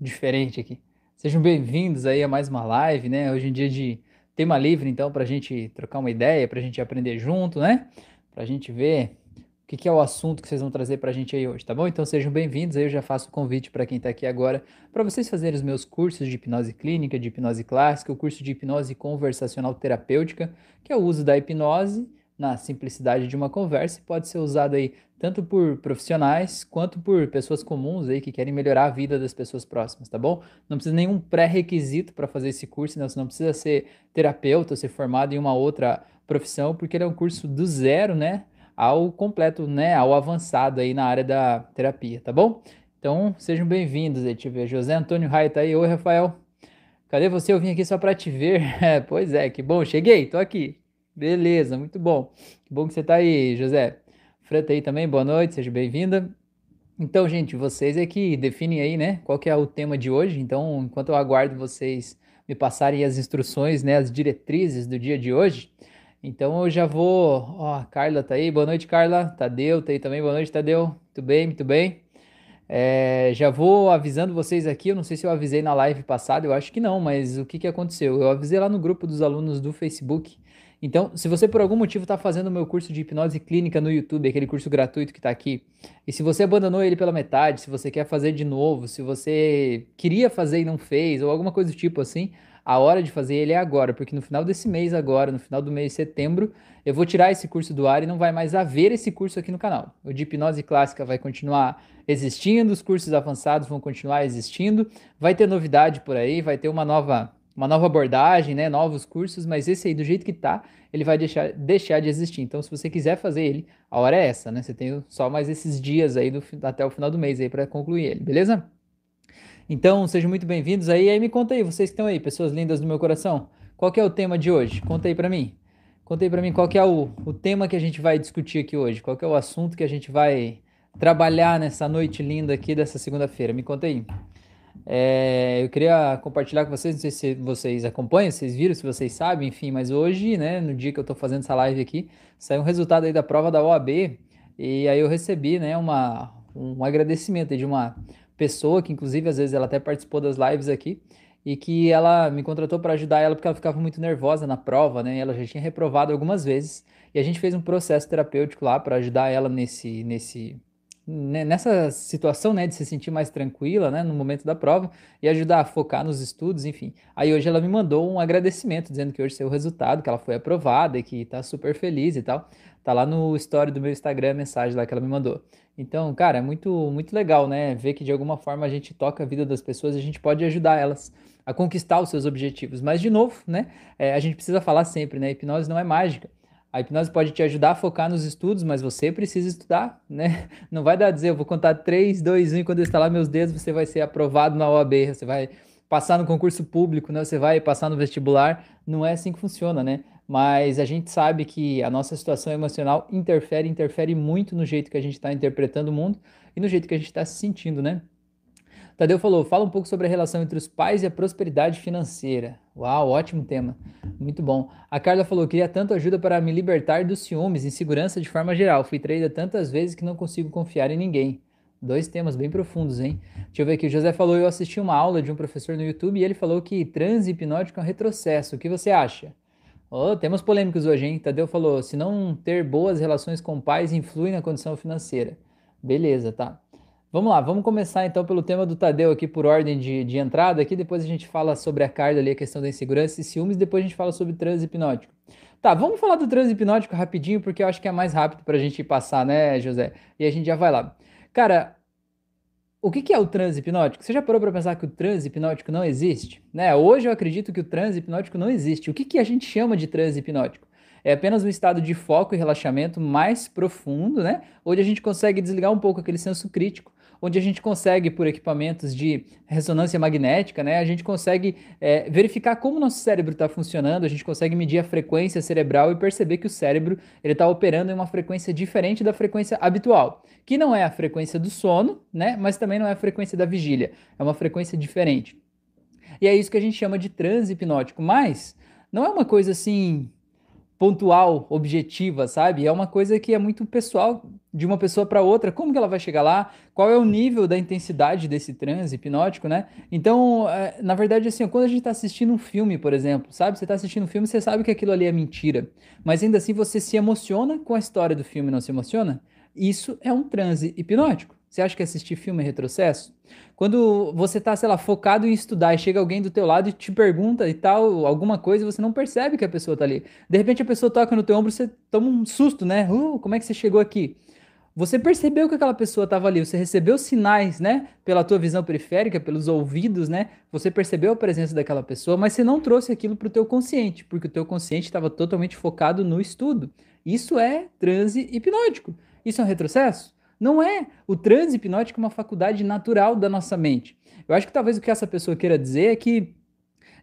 diferente aqui. Sejam bem-vindos aí a mais uma live, né? Hoje em dia de tema livre, então, para a gente trocar uma ideia, para a gente aprender junto, né? Para a gente ver o que, que, é o assunto que vocês vão trazer para a gente aí hoje, tá bom? Então sejam bem-vindos. Aí eu já faço o convite para quem está aqui agora, para vocês fazerem os meus cursos de hipnose clínica, de hipnose clássica, o curso de hipnose conversacional terapêutica, que é o uso da hipnose na simplicidade de uma conversa e pode ser usado aí tanto por profissionais quanto por pessoas comuns aí que querem melhorar a vida das pessoas próximas, tá bom? Não precisa nenhum pré-requisito para fazer esse curso, né? Você não precisa ser terapeuta ser formado em uma outra profissão, porque ele é um curso do zero, né, ao completo, né, ao avançado aí na área da terapia, tá bom? Então, sejam bem-vindos aí, eu ver, José Antônio Raio tá aí, oi Rafael, cadê você? Eu vim aqui só para te ver, é, pois é, que bom, cheguei, tô aqui, beleza, muito bom, que bom que você tá aí, José. Freta aí também, boa noite, seja bem-vinda. Então, gente, vocês é que definem aí, né, qual que é o tema de hoje. Então, enquanto eu aguardo vocês me passarem as instruções, né, as diretrizes do dia de hoje, então eu já vou. Ó, a Carla tá aí, boa noite, Carla. Tadeu tá aí também, boa noite, Tadeu. Muito bem, muito bem. É, já vou avisando vocês aqui, eu não sei se eu avisei na live passada, eu acho que não, mas o que, que aconteceu? Eu avisei lá no grupo dos alunos do Facebook então, se você por algum motivo está fazendo o meu curso de hipnose clínica no YouTube, aquele curso gratuito que está aqui, e se você abandonou ele pela metade, se você quer fazer de novo, se você queria fazer e não fez, ou alguma coisa do tipo assim, a hora de fazer ele é agora, porque no final desse mês agora, no final do mês de setembro, eu vou tirar esse curso do ar e não vai mais haver esse curso aqui no canal. O de hipnose clássica vai continuar existindo, os cursos avançados vão continuar existindo, vai ter novidade por aí, vai ter uma nova uma nova abordagem, né, novos cursos, mas esse aí, do jeito que tá, ele vai deixar, deixar de existir. Então, se você quiser fazer ele, a hora é essa, né? Você tem só mais esses dias aí do, até o final do mês aí para concluir ele, beleza? Então, sejam muito bem-vindos aí. Aí me conta aí, vocês que estão aí, pessoas lindas do meu coração, qual que é o tema de hoje? Conta aí para mim. Conta aí para mim qual que é o, o tema que a gente vai discutir aqui hoje, qual que é o assunto que a gente vai trabalhar nessa noite linda aqui dessa segunda-feira. Me conta aí. É, eu queria compartilhar com vocês, não sei se vocês acompanham, se vocês viram, se vocês sabem, enfim, mas hoje, né, no dia que eu estou fazendo essa live aqui, saiu um resultado aí da prova da OAB e aí eu recebi, né, uma, um agradecimento de uma pessoa que, inclusive, às vezes ela até participou das lives aqui e que ela me contratou para ajudar ela porque ela ficava muito nervosa na prova, né, ela já tinha reprovado algumas vezes e a gente fez um processo terapêutico lá para ajudar ela nesse, nesse nessa situação, né, de se sentir mais tranquila, né, no momento da prova e ajudar a focar nos estudos, enfim. Aí hoje ela me mandou um agradecimento dizendo que hoje saiu o resultado, que ela foi aprovada e que tá super feliz e tal. Tá lá no story do meu Instagram a mensagem lá que ela me mandou. Então, cara, é muito muito legal, né, ver que de alguma forma a gente toca a vida das pessoas e a gente pode ajudar elas a conquistar os seus objetivos. Mas de novo, né, é, a gente precisa falar sempre, né, hipnose não é mágica. A hipnose pode te ajudar a focar nos estudos, mas você precisa estudar, né? Não vai dar dizer, eu vou contar 3, 2, 1 e quando eu estalar meus dedos você vai ser aprovado na OAB, você vai passar no concurso público, né? Você vai passar no vestibular. Não é assim que funciona, né? Mas a gente sabe que a nossa situação emocional interfere, interfere muito no jeito que a gente está interpretando o mundo e no jeito que a gente está se sentindo, né? Tadeu falou, fala um pouco sobre a relação entre os pais e a prosperidade financeira. Uau, ótimo tema. Muito bom. A Carla falou, queria tanto ajuda para me libertar dos ciúmes, insegurança de forma geral. Fui traída tantas vezes que não consigo confiar em ninguém. Dois temas bem profundos, hein? Deixa eu ver aqui. O José falou, eu assisti uma aula de um professor no YouTube e ele falou que transe hipnótico é um retrocesso. O que você acha? Oh, temos polêmicos hoje, hein? Tadeu falou, se não ter boas relações com pais influi na condição financeira. Beleza, tá. Vamos lá, vamos começar então pelo tema do Tadeu aqui por ordem de, de entrada aqui, depois a gente fala sobre a carga ali, a questão da insegurança e ciúmes, depois a gente fala sobre transe hipnótico. Tá, vamos falar do transe hipnótico rapidinho, porque eu acho que é mais rápido pra gente passar, né, José? E a gente já vai lá. Cara, o que, que é o transe hipnótico? Você já parou para pensar que o transe hipnótico não existe? Né? Hoje eu acredito que o transe hipnótico não existe. O que, que a gente chama de transe hipnótico? É apenas um estado de foco e relaxamento mais profundo, né? Onde a gente consegue desligar um pouco aquele senso crítico onde a gente consegue, por equipamentos de ressonância magnética, né, a gente consegue é, verificar como o nosso cérebro está funcionando, a gente consegue medir a frequência cerebral e perceber que o cérebro está operando em uma frequência diferente da frequência habitual, que não é a frequência do sono, né, mas também não é a frequência da vigília, é uma frequência diferente. E é isso que a gente chama de transe hipnótico, mas não é uma coisa assim pontual, objetiva, sabe? É uma coisa que é muito pessoal de uma pessoa para outra. Como que ela vai chegar lá? Qual é o nível da intensidade desse transe hipnótico, né? Então, é, na verdade, assim, quando a gente está assistindo um filme, por exemplo, sabe? Você está assistindo um filme, você sabe que aquilo ali é mentira, mas ainda assim você se emociona com a história do filme, não se emociona? Isso é um transe hipnótico. Você acha que assistir filme é retrocesso? Quando você está, sei lá, focado em estudar e chega alguém do teu lado e te pergunta e tal, alguma coisa, você não percebe que a pessoa está ali. De repente a pessoa toca no teu ombro, você toma um susto, né? Uh, como é que você chegou aqui? Você percebeu que aquela pessoa estava ali, você recebeu sinais, né? Pela tua visão periférica, pelos ouvidos, né? Você percebeu a presença daquela pessoa, mas você não trouxe aquilo para o teu consciente, porque o teu consciente estava totalmente focado no estudo. Isso é transe hipnótico. Isso é um retrocesso? Não é. O transe hipnótico é uma faculdade natural da nossa mente. Eu acho que talvez o que essa pessoa queira dizer é que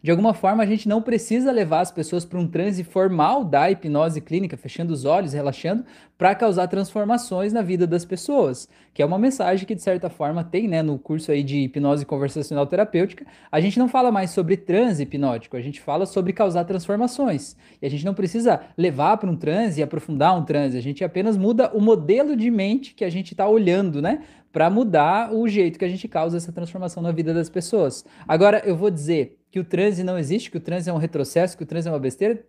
de alguma forma, a gente não precisa levar as pessoas para um transe formal da hipnose clínica, fechando os olhos, relaxando, para causar transformações na vida das pessoas, que é uma mensagem que de certa forma tem, né, no curso aí de hipnose conversacional terapêutica. A gente não fala mais sobre transe hipnótico, a gente fala sobre causar transformações. E a gente não precisa levar para um transe e aprofundar um transe, a gente apenas muda o modelo de mente que a gente está olhando, né, para mudar o jeito que a gente causa essa transformação na vida das pessoas. Agora eu vou dizer que o transe não existe, que o transe é um retrocesso, que o transe é uma besteira,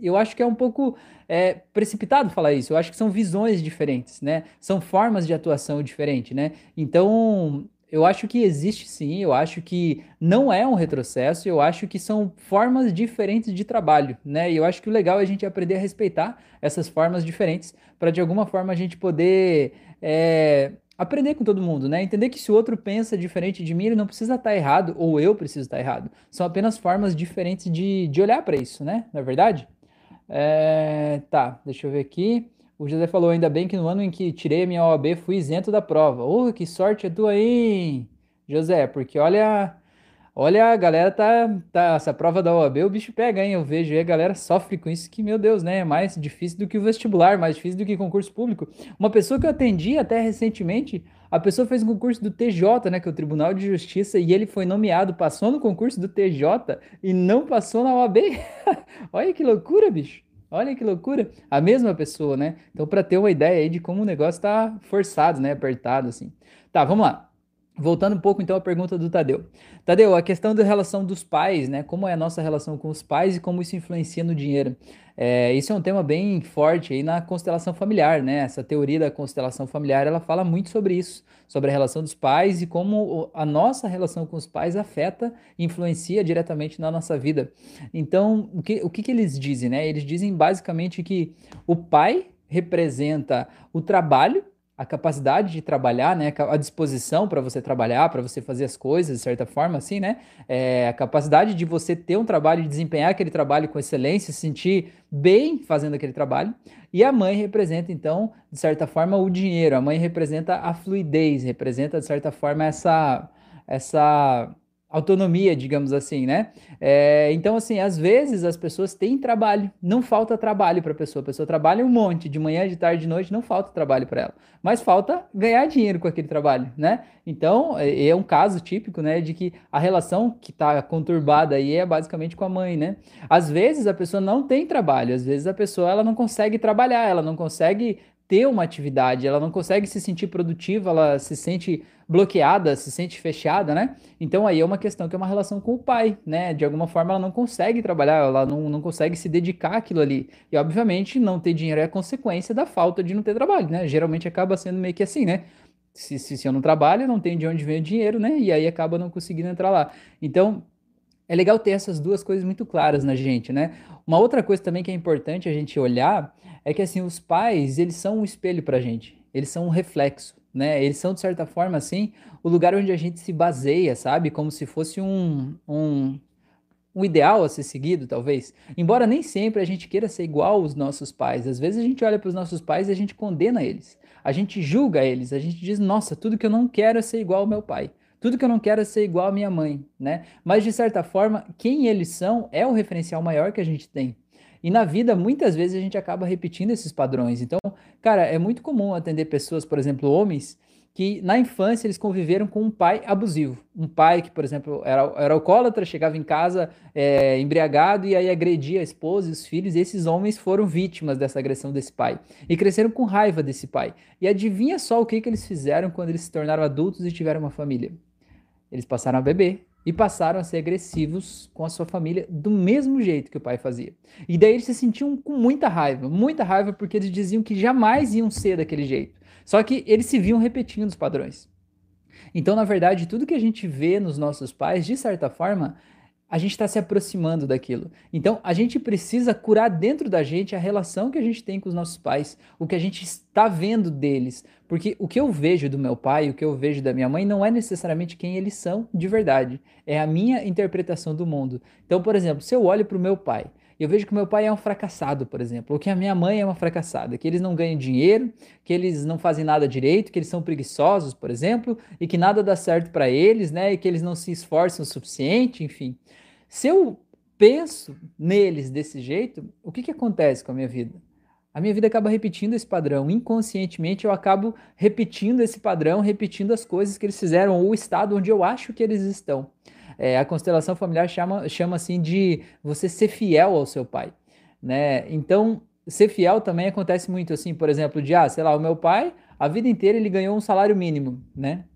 eu acho que é um pouco é, precipitado falar isso. Eu acho que são visões diferentes, né? São formas de atuação diferentes, né? Então, eu acho que existe sim, eu acho que não é um retrocesso, eu acho que são formas diferentes de trabalho, né? E eu acho que o legal é a gente aprender a respeitar essas formas diferentes para de alguma forma a gente poder é, aprender com todo mundo, né? Entender que se o outro pensa diferente de mim, ele não precisa estar errado, ou eu preciso estar errado. São apenas formas diferentes de, de olhar para isso, né? Não é verdade? É, tá, deixa eu ver aqui. O José falou ainda bem que no ano em que tirei a minha OAB fui isento da prova. Oh, que sorte é tua aí, José, porque olha, Olha, a galera tá, tá. Essa prova da OAB, o bicho pega, hein? Eu vejo aí a galera sofre com isso, que, meu Deus, né? É mais difícil do que o vestibular, mais difícil do que concurso público. Uma pessoa que eu atendi até recentemente, a pessoa fez um concurso do TJ, né? Que é o Tribunal de Justiça, e ele foi nomeado, passou no concurso do TJ e não passou na OAB. Olha que loucura, bicho. Olha que loucura. A mesma pessoa, né? Então, para ter uma ideia aí de como o negócio tá forçado, né? Apertado, assim. Tá, vamos lá. Voltando um pouco então à pergunta do Tadeu. Tadeu, a questão da relação dos pais, né? Como é a nossa relação com os pais e como isso influencia no dinheiro. É, isso é um tema bem forte aí na constelação familiar, né? Essa teoria da constelação familiar, ela fala muito sobre isso, sobre a relação dos pais e como a nossa relação com os pais afeta influencia diretamente na nossa vida. Então, o que, o que, que eles dizem, né? Eles dizem basicamente que o pai representa o trabalho a capacidade de trabalhar, né, a disposição para você trabalhar, para você fazer as coisas de certa forma, assim, né, é, a capacidade de você ter um trabalho e desempenhar aquele trabalho com excelência, se sentir bem fazendo aquele trabalho. E a mãe representa, então, de certa forma, o dinheiro. A mãe representa a fluidez, representa, de certa forma, essa, essa autonomia, digamos assim, né? É, então, assim, às vezes as pessoas têm trabalho, não falta trabalho para a pessoa. A pessoa trabalha um monte, de manhã, de tarde, de noite, não falta trabalho para ela. Mas falta ganhar dinheiro com aquele trabalho, né? Então, é, é um caso típico, né, de que a relação que está conturbada aí é basicamente com a mãe, né? Às vezes a pessoa não tem trabalho, às vezes a pessoa ela não consegue trabalhar, ela não consegue ter uma atividade, ela não consegue se sentir produtiva, ela se sente bloqueada, se sente fechada, né? Então aí é uma questão que é uma relação com o pai, né? De alguma forma ela não consegue trabalhar, ela não, não consegue se dedicar àquilo ali. E obviamente não ter dinheiro é consequência da falta de não ter trabalho, né? Geralmente acaba sendo meio que assim, né? Se, se, se eu não trabalho, não tenho de onde vem o dinheiro, né? E aí acaba não conseguindo entrar lá. Então, é legal ter essas duas coisas muito claras na gente, né? Uma outra coisa também que é importante a gente olhar é que assim os pais eles são um espelho para a gente, eles são um reflexo, né? Eles são de certa forma assim o lugar onde a gente se baseia, sabe? Como se fosse um, um um ideal a ser seguido, talvez. Embora nem sempre a gente queira ser igual aos nossos pais. Às vezes a gente olha para os nossos pais e a gente condena eles. A gente julga eles. A gente diz, nossa, tudo que eu não quero é ser igual ao meu pai. Tudo que eu não quero é ser igual à minha mãe, né? Mas de certa forma, quem eles são é o referencial maior que a gente tem. E na vida, muitas vezes a gente acaba repetindo esses padrões. Então, cara, é muito comum atender pessoas, por exemplo, homens, que na infância eles conviveram com um pai abusivo. Um pai que, por exemplo, era, era alcoólatra, chegava em casa é, embriagado e aí agredia a esposa e os filhos, e esses homens foram vítimas dessa agressão desse pai. E cresceram com raiva desse pai. E adivinha só o que, que eles fizeram quando eles se tornaram adultos e tiveram uma família? Eles passaram a beber, e passaram a ser agressivos com a sua família do mesmo jeito que o pai fazia. E daí eles se sentiam com muita raiva, muita raiva porque eles diziam que jamais iam ser daquele jeito. Só que eles se viam repetindo os padrões. Então, na verdade, tudo que a gente vê nos nossos pais, de certa forma, a gente está se aproximando daquilo. Então, a gente precisa curar dentro da gente a relação que a gente tem com os nossos pais, o que a gente está vendo deles. Porque o que eu vejo do meu pai, o que eu vejo da minha mãe, não é necessariamente quem eles são de verdade. É a minha interpretação do mundo. Então, por exemplo, se eu olho para o meu pai eu vejo que meu pai é um fracassado, por exemplo, ou que a minha mãe é uma fracassada, que eles não ganham dinheiro, que eles não fazem nada direito, que eles são preguiçosos, por exemplo, e que nada dá certo para eles, né, e que eles não se esforçam o suficiente, enfim. Se eu penso neles desse jeito, o que, que acontece com a minha vida? A minha vida acaba repetindo esse padrão. Inconscientemente, eu acabo repetindo esse padrão, repetindo as coisas que eles fizeram, ou o estado onde eu acho que eles estão. É, a constelação familiar chama, chama assim de você ser fiel ao seu pai, né? Então, ser fiel também acontece muito assim, por exemplo, de, ah, sei lá, o meu pai, a vida inteira ele ganhou um salário mínimo, né?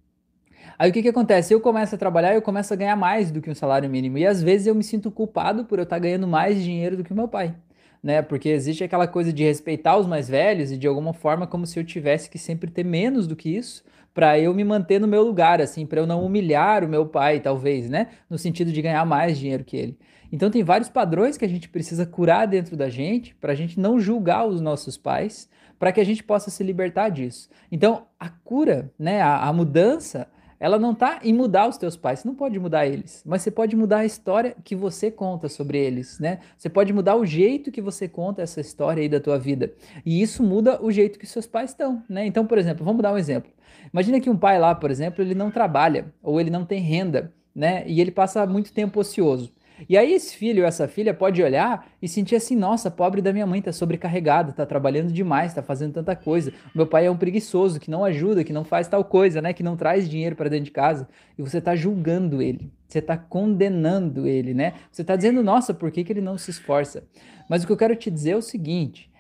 Aí o que que acontece? Eu começo a trabalhar, eu começo a ganhar mais do que um salário mínimo, e às vezes eu me sinto culpado por eu estar ganhando mais dinheiro do que o meu pai. Né? Porque existe aquela coisa de respeitar os mais velhos e de alguma forma como se eu tivesse que sempre ter menos do que isso para eu me manter no meu lugar, assim, para eu não humilhar o meu pai, talvez, né? No sentido de ganhar mais dinheiro que ele. Então tem vários padrões que a gente precisa curar dentro da gente para a gente não julgar os nossos pais, para que a gente possa se libertar disso. Então a cura, né, a, a mudança ela não está em mudar os teus pais, você não pode mudar eles, mas você pode mudar a história que você conta sobre eles, né? Você pode mudar o jeito que você conta essa história aí da tua vida. E isso muda o jeito que seus pais estão, né? Então, por exemplo, vamos dar um exemplo. Imagina que um pai lá, por exemplo, ele não trabalha ou ele não tem renda, né? E ele passa muito tempo ocioso. E aí esse filho ou essa filha pode olhar e sentir assim, nossa, pobre da minha mãe, tá sobrecarregada, tá trabalhando demais, tá fazendo tanta coisa. Meu pai é um preguiçoso, que não ajuda, que não faz tal coisa, né, que não traz dinheiro para dentro de casa. E você tá julgando ele, você tá condenando ele, né? Você tá dizendo, nossa, por que, que ele não se esforça? Mas o que eu quero te dizer é o seguinte,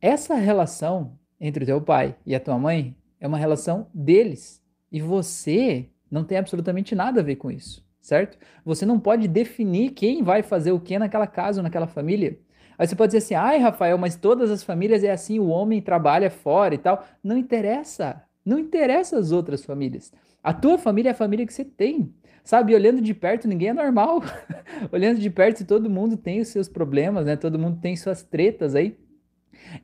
essa relação entre o teu pai e a tua mãe é uma relação deles. E você não tem absolutamente nada a ver com isso certo? Você não pode definir quem vai fazer o que naquela casa ou naquela família. Aí você pode dizer assim, ai, Rafael, mas todas as famílias é assim, o homem trabalha fora e tal. Não interessa. Não interessa as outras famílias. A tua família é a família que você tem. Sabe, olhando de perto, ninguém é normal. olhando de perto, todo mundo tem os seus problemas, né? Todo mundo tem suas tretas aí.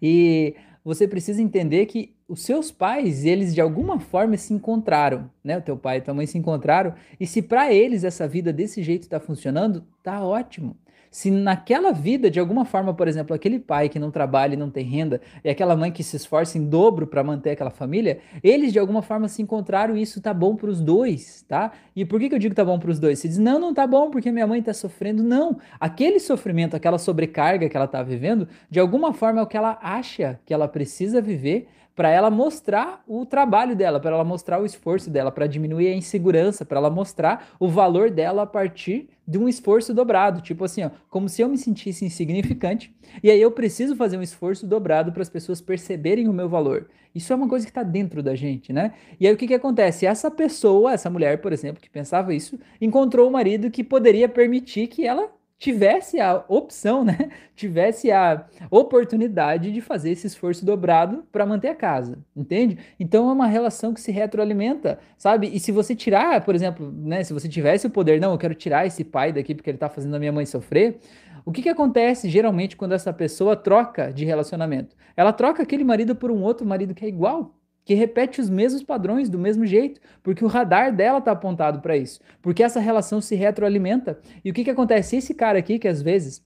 E você precisa entender que os seus pais, eles de alguma forma se encontraram, né? O teu pai e tua mãe se encontraram, e se para eles essa vida desse jeito está funcionando, tá ótimo. Se naquela vida, de alguma forma, por exemplo, aquele pai que não trabalha e não tem renda, e aquela mãe que se esforça em dobro para manter aquela família, eles de alguma forma se encontraram e isso tá bom para os dois, tá? E por que, que eu digo tá bom para os dois? Você diz, não, não tá bom porque minha mãe tá sofrendo. Não, aquele sofrimento, aquela sobrecarga que ela tá vivendo, de alguma forma é o que ela acha que ela precisa viver para ela mostrar o trabalho dela, para ela mostrar o esforço dela, para diminuir a insegurança, para ela mostrar o valor dela a partir de um esforço dobrado, tipo assim, ó, como se eu me sentisse insignificante, e aí eu preciso fazer um esforço dobrado para as pessoas perceberem o meu valor. Isso é uma coisa que está dentro da gente, né? E aí o que, que acontece? Essa pessoa, essa mulher, por exemplo, que pensava isso, encontrou um marido que poderia permitir que ela tivesse a opção, né? Tivesse a oportunidade de fazer esse esforço dobrado para manter a casa, entende? Então é uma relação que se retroalimenta, sabe? E se você tirar, por exemplo, né, se você tivesse o poder, não, eu quero tirar esse pai daqui porque ele está fazendo a minha mãe sofrer, o que, que acontece geralmente quando essa pessoa troca de relacionamento? Ela troca aquele marido por um outro marido que é igual que repete os mesmos padrões do mesmo jeito, porque o radar dela está apontado para isso, porque essa relação se retroalimenta. E o que, que acontece? Esse cara aqui, que às vezes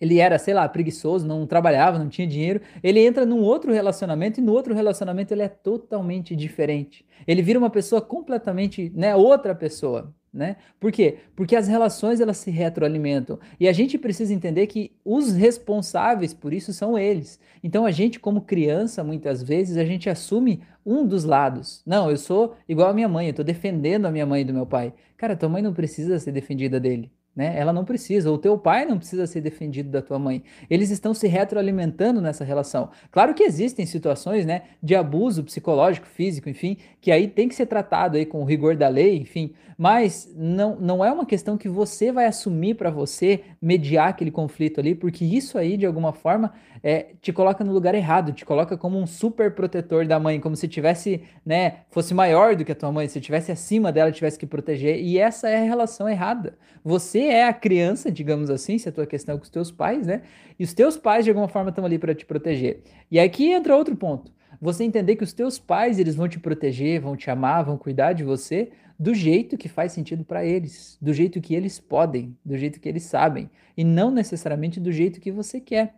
ele era, sei lá, preguiçoso, não trabalhava, não tinha dinheiro, ele entra num outro relacionamento e no outro relacionamento ele é totalmente diferente. Ele vira uma pessoa completamente, né, outra pessoa né? Por quê? Porque as relações elas se retroalimentam e a gente precisa entender que os responsáveis por isso são eles. Então a gente como criança muitas vezes a gente assume um dos lados. Não, eu sou igual a minha mãe, eu estou defendendo a minha mãe do meu pai. Cara, tua mãe não precisa ser defendida dele né? Ela não precisa, o teu pai não precisa ser defendido da tua mãe. Eles estão se retroalimentando nessa relação. Claro que existem situações, né, de abuso psicológico, físico, enfim, que aí tem que ser tratado aí com o rigor da lei, enfim, mas não, não é uma questão que você vai assumir para você mediar aquele conflito ali, porque isso aí de alguma forma é, te coloca no lugar errado, te coloca como um super protetor da mãe, como se tivesse, né, fosse maior do que a tua mãe, se tivesse acima dela, tivesse que proteger, e essa é a relação errada. Você é a criança, digamos assim, se a tua questão é com os teus pais, né? E os teus pais de alguma forma estão ali para te proteger. E aqui entra outro ponto. Você entender que os teus pais, eles vão te proteger, vão te amar, vão cuidar de você do jeito que faz sentido para eles, do jeito que eles podem, do jeito que eles sabem, e não necessariamente do jeito que você quer.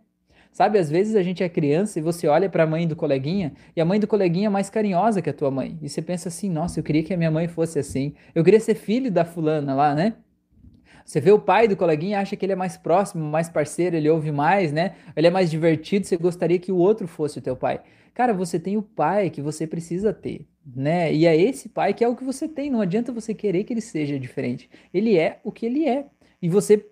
Sabe, às vezes a gente é criança e você olha para a mãe do coleguinha e a mãe do coleguinha é mais carinhosa que a tua mãe. E você pensa assim: nossa, eu queria que a minha mãe fosse assim. Eu queria ser filho da fulana lá, né? Você vê o pai do coleguinha, acha que ele é mais próximo, mais parceiro, ele ouve mais, né? Ele é mais divertido, você gostaria que o outro fosse o teu pai. Cara, você tem o pai que você precisa ter, né? E é esse pai que é o que você tem, não adianta você querer que ele seja diferente. Ele é o que ele é. E você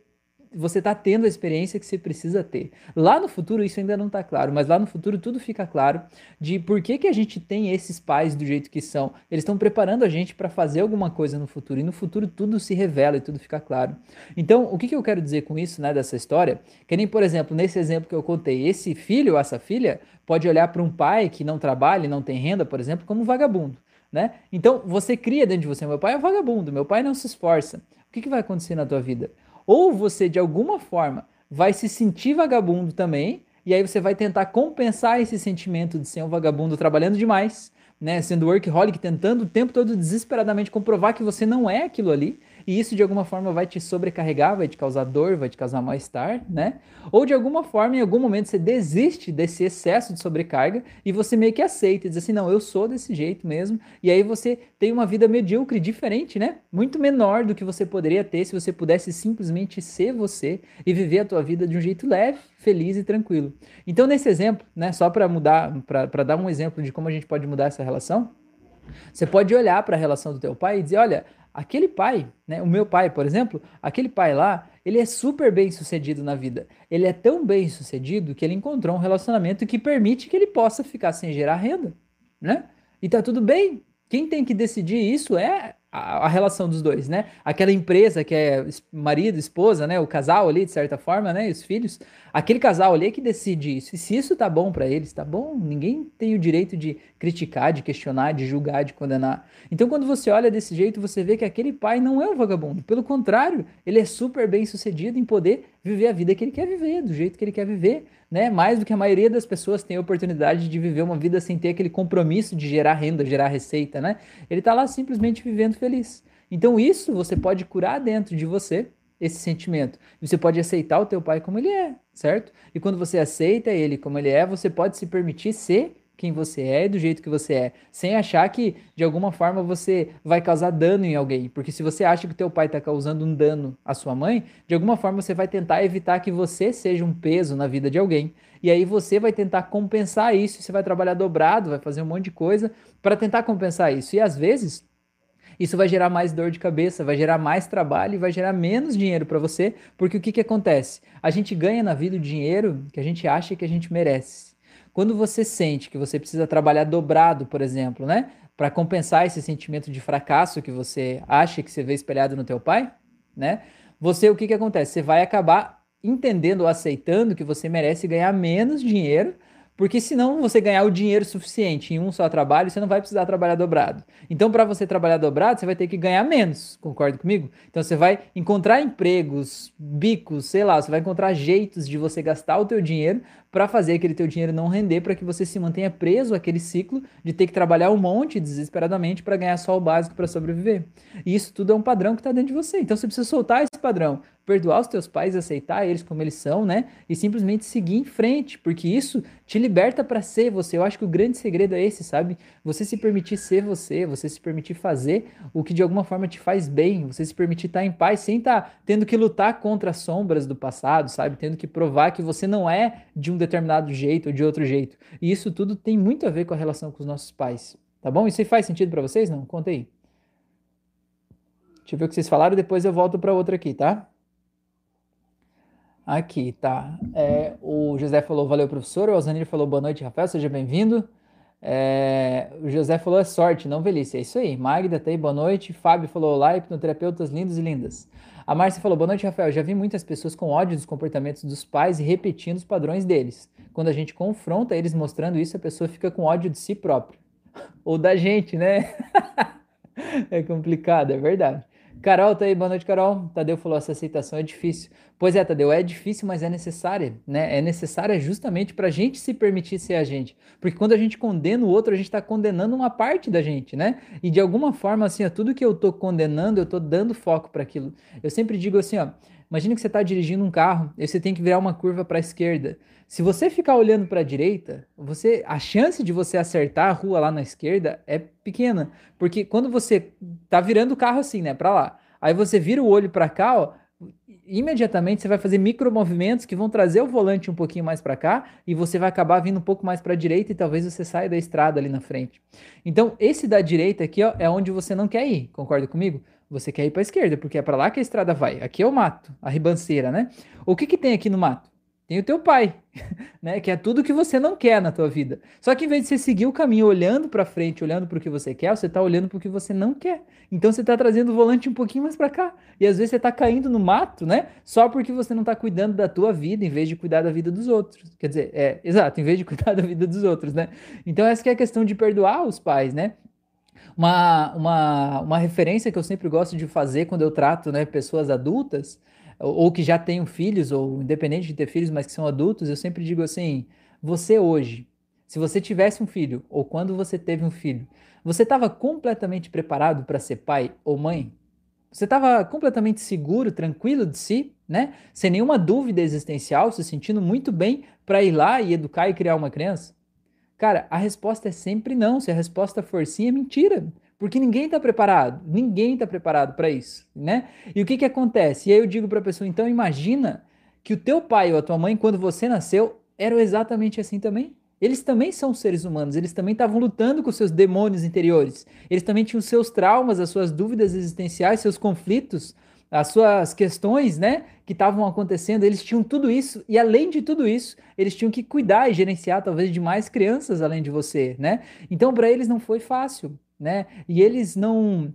você está tendo a experiência que você precisa ter. Lá no futuro isso ainda não está claro, mas lá no futuro tudo fica claro de por que, que a gente tem esses pais do jeito que são. Eles estão preparando a gente para fazer alguma coisa no futuro e no futuro tudo se revela e tudo fica claro. Então, o que, que eu quero dizer com isso, né, dessa história? Que nem, por exemplo, nesse exemplo que eu contei, esse filho essa filha pode olhar para um pai que não trabalha e não tem renda, por exemplo, como um vagabundo. Né? Então você cria dentro de você, meu pai é vagabundo, meu pai não se esforça. O que, que vai acontecer na tua vida? Ou você, de alguma forma, vai se sentir vagabundo também, e aí você vai tentar compensar esse sentimento de ser um vagabundo trabalhando demais, né, sendo workaholic, tentando o tempo todo desesperadamente comprovar que você não é aquilo ali, e isso de alguma forma vai te sobrecarregar, vai te causar dor, vai te causar mal-estar, né? Ou de alguma forma, em algum momento, você desiste desse excesso de sobrecarga e você meio que aceita diz assim: não, eu sou desse jeito mesmo. E aí você tem uma vida medíocre, diferente, né? Muito menor do que você poderia ter se você pudesse simplesmente ser você e viver a tua vida de um jeito leve, feliz e tranquilo. Então, nesse exemplo, né, só para mudar, para dar um exemplo de como a gente pode mudar essa relação, você pode olhar para a relação do teu pai e dizer, olha, aquele pai, né, o meu pai, por exemplo, aquele pai lá, ele é super bem sucedido na vida. Ele é tão bem sucedido que ele encontrou um relacionamento que permite que ele possa ficar sem gerar renda, né? E tá tudo bem. Quem tem que decidir isso é a, a, relação dos dois, né? Aquela empresa que é marido, esposa, né? O casal ali, de certa forma, né? E os filhos. Aquele casal ali é que decide isso. E se isso tá bom para eles, tá bom. Ninguém tem o direito de criticar, de questionar, de julgar, de condenar. Então, quando você olha desse jeito, você vê que aquele pai não é um vagabundo. Pelo contrário, ele é super bem sucedido em poder viver a vida que ele quer viver, do jeito que ele quer viver, né? Mais do que a maioria das pessoas tem a oportunidade de viver uma vida sem ter aquele compromisso de gerar renda, gerar receita, né? Ele tá lá simplesmente vivendo feliz. Então, isso você pode curar dentro de você esse sentimento. Você pode aceitar o teu pai como ele é, certo? E quando você aceita ele como ele é, você pode se permitir ser quem você é e do jeito que você é, sem achar que de alguma forma você vai causar dano em alguém, porque se você acha que teu pai está causando um dano à sua mãe, de alguma forma você vai tentar evitar que você seja um peso na vida de alguém. E aí você vai tentar compensar isso, você vai trabalhar dobrado, vai fazer um monte de coisa para tentar compensar isso. E às vezes isso vai gerar mais dor de cabeça, vai gerar mais trabalho e vai gerar menos dinheiro para você, porque o que, que acontece? A gente ganha na vida o dinheiro que a gente acha que a gente merece. Quando você sente que você precisa trabalhar dobrado, por exemplo, né, para compensar esse sentimento de fracasso que você acha que você vê espelhado no teu pai, né? Você o que que acontece? Você vai acabar entendendo ou aceitando que você merece ganhar menos dinheiro porque senão você ganhar o dinheiro suficiente em um só trabalho, você não vai precisar trabalhar dobrado. Então, para você trabalhar dobrado, você vai ter que ganhar menos, concorda comigo? Então, você vai encontrar empregos, bicos, sei lá, você vai encontrar jeitos de você gastar o teu dinheiro para fazer aquele teu dinheiro não render, para que você se mantenha preso àquele ciclo de ter que trabalhar um monte desesperadamente para ganhar só o básico para sobreviver. E isso tudo é um padrão que está dentro de você. Então, você precisa soltar esse padrão perdoar os teus pais, aceitar eles como eles são, né? E simplesmente seguir em frente, porque isso te liberta para ser você. Eu acho que o grande segredo é esse, sabe? Você se permitir ser você, você se permitir fazer o que de alguma forma te faz bem, você se permitir estar em paz sem estar tá tendo que lutar contra as sombras do passado, sabe? Tendo que provar que você não é de um determinado jeito ou de outro jeito. E isso tudo tem muito a ver com a relação com os nossos pais. Tá bom? Isso faz sentido para vocês? Não? Conta aí. Deixa eu ver o que vocês falaram, depois eu volto para outra aqui, tá? Aqui, tá. É, o José falou, valeu, professor. O Alzanir falou, boa noite, Rafael, seja bem-vindo. É, o José falou, é sorte, não velhice. É isso aí. Magda tá aí, boa noite. Fábio falou, olá, hipnoterapeutas lindos e lindas. A Márcia falou, boa noite, Rafael. Já vi muitas pessoas com ódio dos comportamentos dos pais e repetindo os padrões deles. Quando a gente confronta eles mostrando isso, a pessoa fica com ódio de si próprio. Ou da gente, né? é complicado, é verdade. Carol tá aí, boa noite, Carol. Tadeu falou: essa aceitação é difícil. Pois é, Tadeu, é difícil, mas é necessária, né? É necessária justamente para a gente se permitir ser a gente. Porque quando a gente condena o outro, a gente está condenando uma parte da gente, né? E de alguma forma, assim, ó, tudo que eu tô condenando, eu tô dando foco para aquilo. Eu sempre digo assim, ó, imagina que você está dirigindo um carro e você tem que virar uma curva para a esquerda. Se você ficar olhando para a direita, você a chance de você acertar a rua lá na esquerda é pequena, porque quando você tá virando o carro assim, né, para lá, aí você vira o olho para cá, ó, imediatamente você vai fazer micromovimentos que vão trazer o volante um pouquinho mais para cá e você vai acabar vindo um pouco mais para a direita e talvez você saia da estrada ali na frente. Então, esse da direita aqui ó, é onde você não quer ir, concorda comigo? Você quer ir para a esquerda, porque é para lá que a estrada vai. Aqui é o mato, a ribanceira, né? O que, que tem aqui no mato? Tem o teu pai, né? Que é tudo que você não quer na tua vida. Só que em vez de você seguir o caminho olhando para frente, olhando para o que você quer, você está olhando para o que você não quer. Então você está trazendo o volante um pouquinho mais para cá. E às vezes você está caindo no mato, né? Só porque você não está cuidando da tua vida em vez de cuidar da vida dos outros. Quer dizer, é, exato, em vez de cuidar da vida dos outros, né? Então essa é a questão de perdoar os pais, né? Uma, uma, uma referência que eu sempre gosto de fazer quando eu trato né, pessoas adultas ou que já tenham filhos, ou independente de ter filhos, mas que são adultos, eu sempre digo assim: você hoje, se você tivesse um filho, ou quando você teve um filho, você estava completamente preparado para ser pai ou mãe? Você estava completamente seguro, tranquilo de si, né? Sem nenhuma dúvida existencial, se sentindo muito bem para ir lá e educar e criar uma criança? Cara, a resposta é sempre não. Se a resposta for sim, é mentira. Porque ninguém está preparado, ninguém está preparado para isso, né? E o que que acontece? E aí eu digo para a pessoa, então imagina que o teu pai ou a tua mãe, quando você nasceu, eram exatamente assim também. Eles também são seres humanos, eles também estavam lutando com seus demônios interiores. Eles também tinham seus traumas, as suas dúvidas existenciais, seus conflitos, as suas questões, né, que estavam acontecendo, eles tinham tudo isso e além de tudo isso, eles tinham que cuidar e gerenciar talvez de mais crianças além de você, né? Então para eles não foi fácil né? E eles não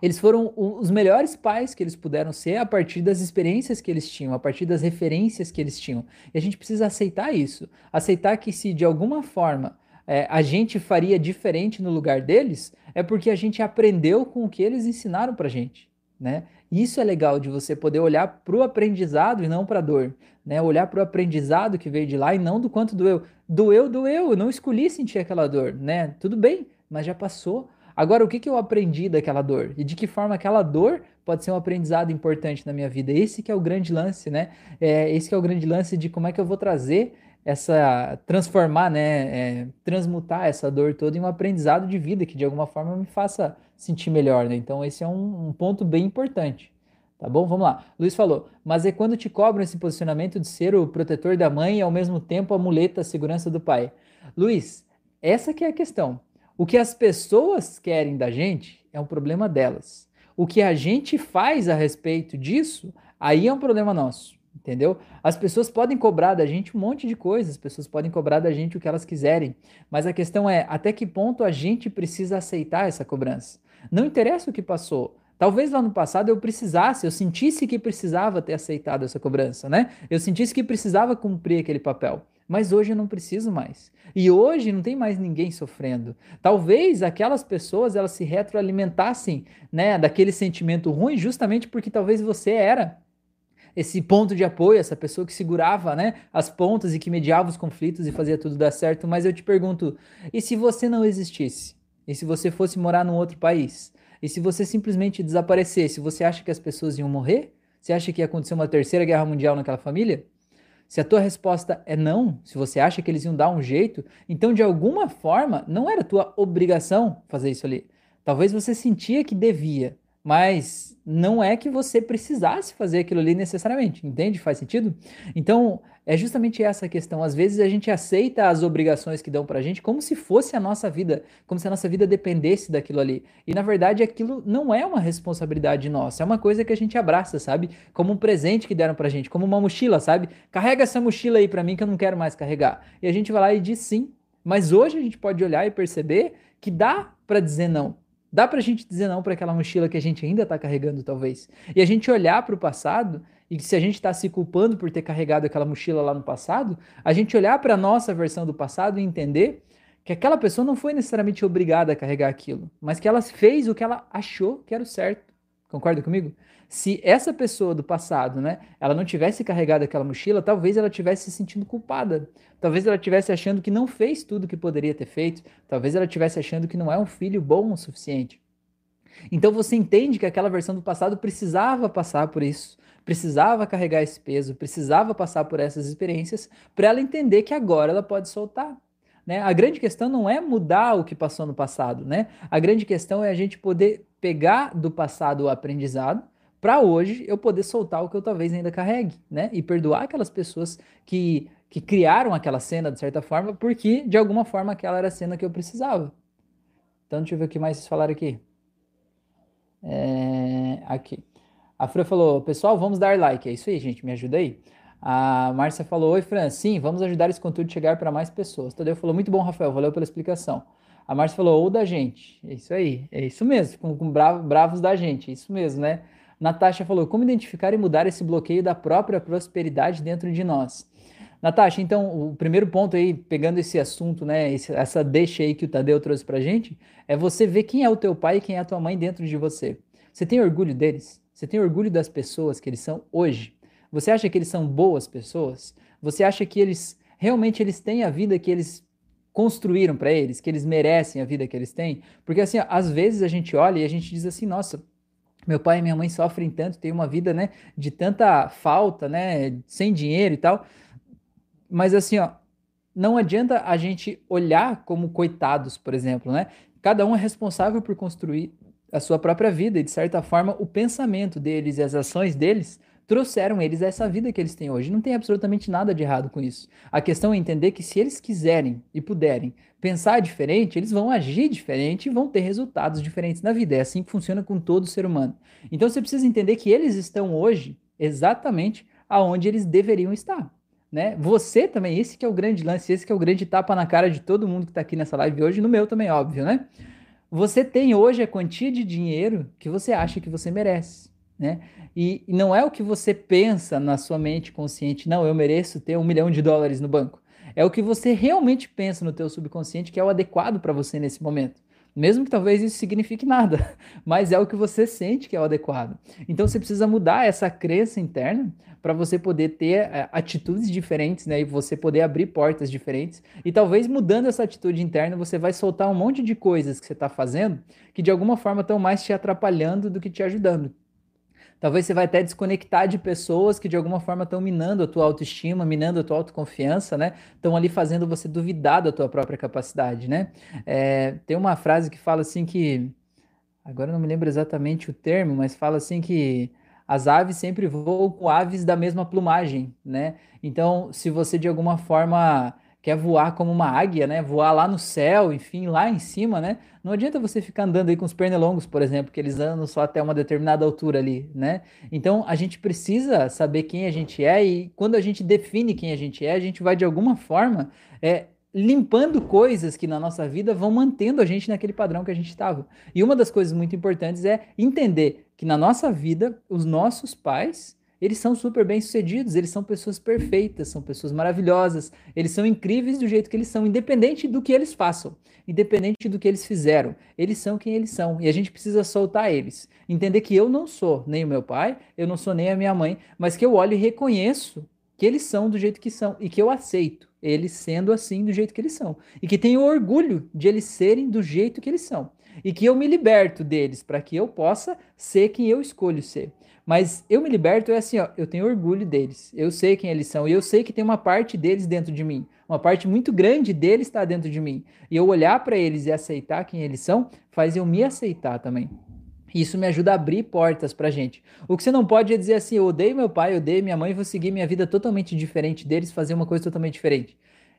eles foram os melhores pais que eles puderam ser a partir das experiências que eles tinham, a partir das referências que eles tinham. E a gente precisa aceitar isso. Aceitar que se de alguma forma é, a gente faria diferente no lugar deles, é porque a gente aprendeu com o que eles ensinaram pra gente. Né? Isso é legal de você poder olhar para o aprendizado e não para a dor, né? Olhar para o aprendizado que veio de lá e não do quanto doeu. Doeu, doeu, eu não escolhi sentir aquela dor, né? Tudo bem, mas já passou. Agora, o que, que eu aprendi daquela dor? E de que forma aquela dor pode ser um aprendizado importante na minha vida? Esse que é o grande lance, né? É, esse que é o grande lance de como é que eu vou trazer essa, transformar, né? É, transmutar essa dor toda em um aprendizado de vida que de alguma forma me faça sentir melhor, né? Então, esse é um, um ponto bem importante. Tá bom? Vamos lá. Luiz falou, mas é quando te cobram esse posicionamento de ser o protetor da mãe e ao mesmo tempo a muleta, a segurança do pai. Luiz, essa que é a questão. O que as pessoas querem da gente é um problema delas. O que a gente faz a respeito disso, aí é um problema nosso, entendeu? As pessoas podem cobrar da gente um monte de coisas, as pessoas podem cobrar da gente o que elas quiserem, mas a questão é até que ponto a gente precisa aceitar essa cobrança. Não interessa o que passou, Talvez lá no passado eu precisasse, eu sentisse que precisava ter aceitado essa cobrança, né? Eu sentisse que precisava cumprir aquele papel. Mas hoje eu não preciso mais. E hoje não tem mais ninguém sofrendo. Talvez aquelas pessoas elas se retroalimentassem, né, daquele sentimento ruim, justamente porque talvez você era esse ponto de apoio, essa pessoa que segurava, né, as pontas e que mediava os conflitos e fazia tudo dar certo. Mas eu te pergunto, e se você não existisse? E se você fosse morar num outro país? E se você simplesmente desaparecesse, você acha que as pessoas iam morrer? Você acha que ia acontecer uma terceira guerra mundial naquela família? Se a tua resposta é não, se você acha que eles iam dar um jeito, então de alguma forma não era tua obrigação fazer isso ali. Talvez você sentia que devia, mas não é que você precisasse fazer aquilo ali necessariamente, entende? Faz sentido? Então, é justamente essa a questão. Às vezes a gente aceita as obrigações que dão pra gente como se fosse a nossa vida, como se a nossa vida dependesse daquilo ali. E na verdade aquilo não é uma responsabilidade nossa, é uma coisa que a gente abraça, sabe? Como um presente que deram pra gente, como uma mochila, sabe? Carrega essa mochila aí pra mim que eu não quero mais carregar. E a gente vai lá e diz sim. Mas hoje a gente pode olhar e perceber que dá para dizer não. Dá pra gente dizer não para aquela mochila que a gente ainda tá carregando, talvez. E a gente olhar para o passado e se a gente está se culpando por ter carregado aquela mochila lá no passado, a gente olhar para a nossa versão do passado e entender que aquela pessoa não foi necessariamente obrigada a carregar aquilo, mas que ela fez o que ela achou que era o certo. Concorda comigo? Se essa pessoa do passado, né, ela não tivesse carregado aquela mochila, talvez ela tivesse se sentindo culpada. Talvez ela tivesse achando que não fez tudo que poderia ter feito. Talvez ela tivesse achando que não é um filho bom o suficiente. Então você entende que aquela versão do passado precisava passar por isso, precisava carregar esse peso, precisava passar por essas experiências para ela entender que agora ela pode soltar. Né? A grande questão não é mudar o que passou no passado, né? A grande questão é a gente poder pegar do passado o aprendizado para hoje eu poder soltar o que eu talvez ainda carregue, né? E perdoar aquelas pessoas que, que criaram aquela cena de certa forma, porque de alguma forma aquela era a cena que eu precisava. Então, deixa eu ver o que mais vocês falaram aqui. É, aqui. A Fran falou, pessoal, vamos dar like. É isso aí, gente, me ajuda aí. A Márcia falou, oi, Fran, sim, vamos ajudar esse conteúdo a chegar para mais pessoas. Tadeu falou, muito bom, Rafael, valeu pela explicação. A Márcia falou, ou da gente. É isso aí, é isso mesmo, com, com bravo, bravos da gente, é isso mesmo, né? Natasha falou: como identificar e mudar esse bloqueio da própria prosperidade dentro de nós? Natasha, então, o primeiro ponto aí, pegando esse assunto, né, essa deixa aí que o Tadeu trouxe pra gente, é você ver quem é o teu pai e quem é a tua mãe dentro de você. Você tem orgulho deles? Você tem orgulho das pessoas que eles são hoje? Você acha que eles são boas pessoas? Você acha que eles realmente eles têm a vida que eles construíram para eles, que eles merecem a vida que eles têm? Porque assim, às vezes a gente olha e a gente diz assim, nossa, meu pai e minha mãe sofrem tanto, têm uma vida, né, de tanta falta, né, sem dinheiro e tal. Mas assim, ó, não adianta a gente olhar como coitados, por exemplo, né? Cada um é responsável por construir a sua própria vida e de certa forma o pensamento deles e as ações deles trouxeram eles a essa vida que eles têm hoje. Não tem absolutamente nada de errado com isso. A questão é entender que se eles quiserem e puderem pensar diferente, eles vão agir diferente e vão ter resultados diferentes na vida. É assim que funciona com todo ser humano. Então você precisa entender que eles estão hoje exatamente aonde eles deveriam estar. Né? Você também, esse que é o grande lance, esse que é o grande tapa na cara de todo mundo que está aqui nessa live hoje, no meu também, óbvio, né? Você tem hoje a quantia de dinheiro que você acha que você merece, né? E, e não é o que você pensa na sua mente consciente, não, eu mereço ter um milhão de dólares no banco. É o que você realmente pensa no teu subconsciente que é o adequado para você nesse momento. Mesmo que talvez isso signifique nada, mas é o que você sente que é o adequado. Então você precisa mudar essa crença interna para você poder ter uh, atitudes diferentes, né? E você poder abrir portas diferentes. E talvez mudando essa atitude interna, você vai soltar um monte de coisas que você está fazendo que de alguma forma estão mais te atrapalhando do que te ajudando. Talvez você vai até desconectar de pessoas que de alguma forma estão minando a tua autoestima, minando a tua autoconfiança, né? Estão ali fazendo você duvidar da tua própria capacidade, né? É, tem uma frase que fala assim que agora não me lembro exatamente o termo, mas fala assim que as aves sempre voam com aves da mesma plumagem, né? Então, se você de alguma forma quer voar como uma águia, né? Voar lá no céu, enfim, lá em cima, né? Não adianta você ficar andando aí com os pernilongos, por exemplo, que eles andam só até uma determinada altura ali, né? Então a gente precisa saber quem a gente é e quando a gente define quem a gente é, a gente vai de alguma forma é, limpando coisas que na nossa vida vão mantendo a gente naquele padrão que a gente estava. E uma das coisas muito importantes é entender que na nossa vida os nossos pais eles são super bem sucedidos, eles são pessoas perfeitas, são pessoas maravilhosas, eles são incríveis do jeito que eles são, independente do que eles façam, independente do que eles fizeram, eles são quem eles são e a gente precisa soltar eles. Entender que eu não sou nem o meu pai, eu não sou nem a minha mãe, mas que eu olho e reconheço que eles são do jeito que são e que eu aceito eles sendo assim do jeito que eles são e que tenho orgulho de eles serem do jeito que eles são e que eu me liberto deles para que eu possa ser quem eu escolho ser. Mas eu me liberto é assim, ó, eu tenho orgulho deles. Eu sei quem eles são e eu sei que tem uma parte deles dentro de mim. Uma parte muito grande deles está dentro de mim. E eu olhar para eles e aceitar quem eles são, faz eu me aceitar também. Isso me ajuda a abrir portas pra gente. O que você não pode é dizer assim: eu odeio meu pai, eu odeio minha mãe, vou seguir minha vida totalmente diferente deles, fazer uma coisa totalmente diferente.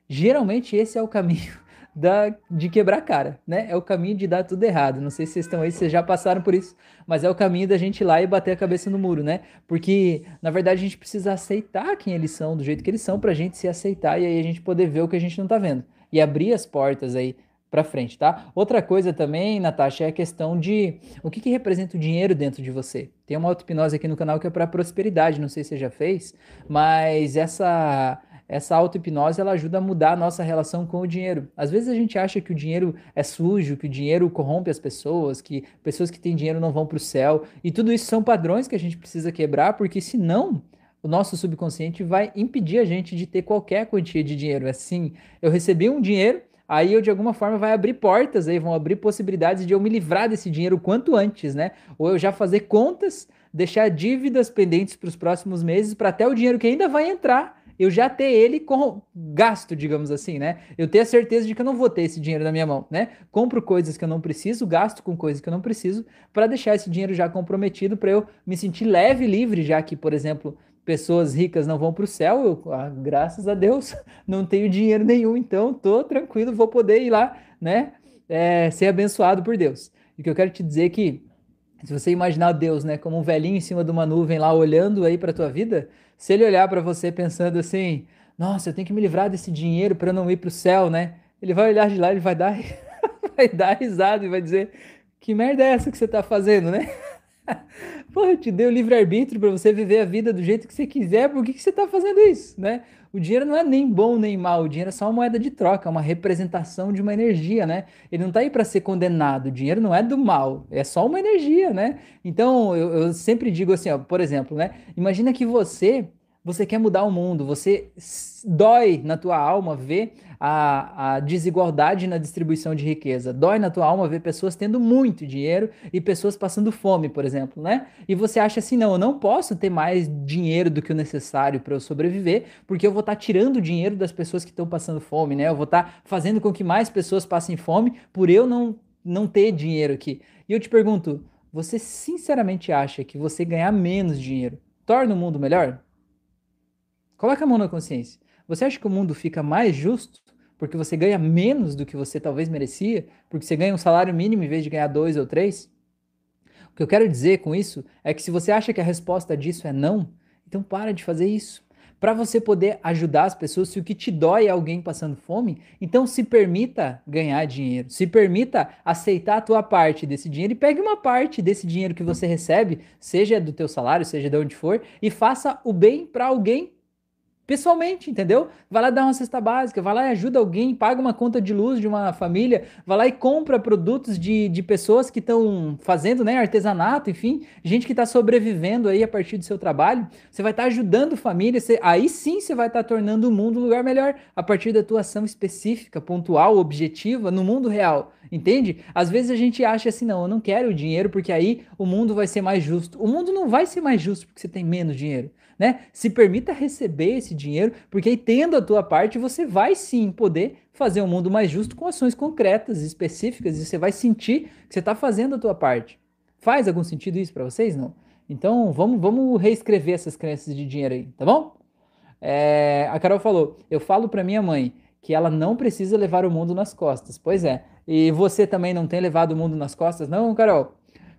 Geralmente esse é o caminho da, de quebrar a cara, né? É o caminho de dar tudo errado. Não sei se vocês estão aí, vocês já passaram por isso, mas é o caminho da gente ir lá e bater a cabeça no muro, né? Porque, na verdade, a gente precisa aceitar quem eles são, do jeito que eles são, pra gente se aceitar e aí a gente poder ver o que a gente não tá vendo. E abrir as portas aí para frente, tá? Outra coisa também, Natasha, é a questão de o que, que representa o dinheiro dentro de você. Tem uma auto-hipnose aqui no canal que é para prosperidade, não sei se você já fez, mas essa essa auto-hipnose ela ajuda a mudar a nossa relação com o dinheiro. Às vezes a gente acha que o dinheiro é sujo, que o dinheiro corrompe as pessoas, que pessoas que têm dinheiro não vão para o céu, e tudo isso são padrões que a gente precisa quebrar, porque senão o nosso subconsciente vai impedir a gente de ter qualquer quantia de dinheiro. Assim, eu recebi um dinheiro, aí eu de alguma forma vai abrir portas aí, vão abrir possibilidades de eu me livrar desse dinheiro quanto antes, né? Ou eu já fazer contas, deixar dívidas pendentes para os próximos meses, para até o dinheiro que ainda vai entrar, eu já ter ele com gasto, digamos assim, né? Eu ter a certeza de que eu não vou ter esse dinheiro na minha mão, né? Compro coisas que eu não preciso, gasto com coisas que eu não preciso, para deixar esse dinheiro já comprometido, para eu me sentir leve e livre, já que, por exemplo, pessoas ricas não vão para o céu, eu, ah, graças a Deus, não tenho dinheiro nenhum, então tô tranquilo, vou poder ir lá, né, é, ser abençoado por Deus. E que eu quero te dizer é que, se você imaginar Deus, né, como um velhinho em cima de uma nuvem lá, olhando aí para tua vida, se ele olhar para você pensando assim, nossa, eu tenho que me livrar desse dinheiro para não ir para o céu, né, ele vai olhar de lá, ele vai dar, vai dar risada e vai dizer, que merda é essa que você está fazendo, né? Pô, eu te dei o livre-arbítrio para você viver a vida do jeito que você quiser, por que, que você está fazendo isso, né? O dinheiro não é nem bom nem mal, o dinheiro é só uma moeda de troca, uma representação de uma energia, né? Ele não está aí para ser condenado, o dinheiro não é do mal, é só uma energia, né? Então, eu, eu sempre digo assim, ó, por exemplo, né? Imagina que você você quer mudar o mundo, você dói na tua alma ver a, a desigualdade na distribuição de riqueza, dói na tua alma ver pessoas tendo muito dinheiro e pessoas passando fome, por exemplo, né? E você acha assim, não, eu não posso ter mais dinheiro do que o necessário para eu sobreviver, porque eu vou estar tá tirando dinheiro das pessoas que estão passando fome, né? Eu vou estar tá fazendo com que mais pessoas passem fome por eu não, não ter dinheiro aqui. E eu te pergunto, você sinceramente acha que você ganhar menos dinheiro torna o mundo melhor? Coloca a mão na consciência. Você acha que o mundo fica mais justo porque você ganha menos do que você talvez merecia? Porque você ganha um salário mínimo em vez de ganhar dois ou três? O que eu quero dizer com isso é que se você acha que a resposta disso é não, então para de fazer isso. Para você poder ajudar as pessoas, se o que te dói é alguém passando fome, então se permita ganhar dinheiro, se permita aceitar a tua parte desse dinheiro e pegue uma parte desse dinheiro que você recebe, seja do teu salário, seja de onde for, e faça o bem para alguém pessoalmente, entendeu? Vai lá dar uma cesta básica, vai lá e ajuda alguém, paga uma conta de luz de uma família, vai lá e compra produtos de, de pessoas que estão fazendo né, artesanato, enfim, gente que está sobrevivendo aí a partir do seu trabalho. Você vai estar tá ajudando família, você, aí sim você vai estar tá tornando o mundo um lugar melhor a partir da tua ação específica, pontual, objetiva, no mundo real. Entende? Às vezes a gente acha assim, não, eu não quero o dinheiro porque aí o mundo vai ser mais justo. O mundo não vai ser mais justo porque você tem menos dinheiro né? Se permita receber esse dinheiro, porque aí tendo a tua parte, você vai sim poder fazer um mundo mais justo com ações concretas, específicas, e você vai sentir que você está fazendo a tua parte. Faz algum sentido isso para vocês? Não? Então vamos, vamos reescrever essas crenças de dinheiro aí, tá bom? É, a Carol falou: eu falo para minha mãe que ela não precisa levar o mundo nas costas. Pois é. E você também não tem levado o mundo nas costas, não, Carol?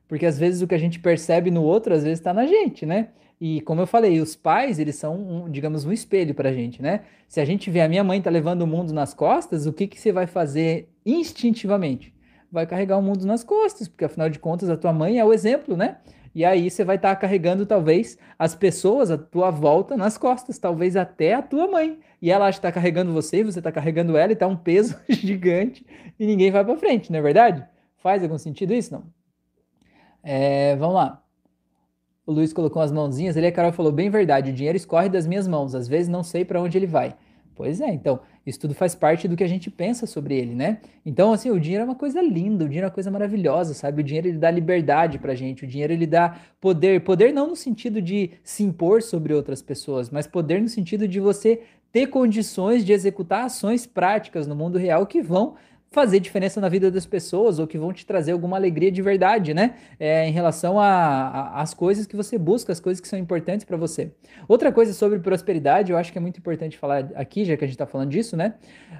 Porque às vezes o que a gente percebe no outro, às vezes está na gente, né? E como eu falei, os pais, eles são, um, digamos, um espelho para a gente, né? Se a gente vê a minha mãe tá levando o mundo nas costas, o que, que você vai fazer instintivamente? Vai carregar o mundo nas costas, porque afinal de contas a tua mãe é o exemplo, né? E aí você vai estar tá carregando talvez as pessoas à tua volta nas costas, talvez até a tua mãe. E ela está carregando você, e você está carregando ela e tá um peso gigante e ninguém vai para frente, não é verdade? Faz algum sentido isso? Não. É, vamos lá. O Luiz colocou as mãozinhas ali, a Carol falou, bem verdade, o dinheiro escorre das minhas mãos, às vezes não sei para onde ele vai. Pois é, então, isso tudo faz parte do que a gente pensa sobre ele, né? Então, assim, o dinheiro é uma coisa linda, o dinheiro é uma coisa maravilhosa, sabe? O dinheiro ele dá liberdade pra gente, o dinheiro ele dá poder, poder não no sentido de se impor sobre outras pessoas, mas poder no sentido de você ter condições de executar ações práticas no mundo real que vão fazer diferença na vida das pessoas ou que vão te trazer alguma alegria de verdade, né? É, em relação às coisas que você busca, as coisas que são importantes para você. Outra coisa sobre prosperidade, eu acho que é muito importante falar aqui, já que a gente está falando disso, né?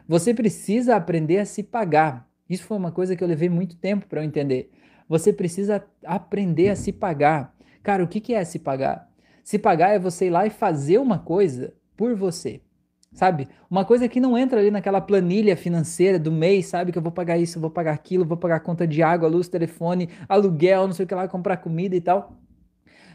Você precisa aprender a se pagar. Isso foi uma coisa que eu levei muito tempo para eu entender. Você precisa aprender a se pagar. Cara, o que, que é se pagar? Se pagar é você ir lá e fazer uma coisa por você sabe? Uma coisa que não entra ali naquela planilha financeira do mês, sabe? Que eu vou pagar isso, vou pagar aquilo, vou pagar conta de água, luz, telefone, aluguel, não sei o que lá, comprar comida e tal.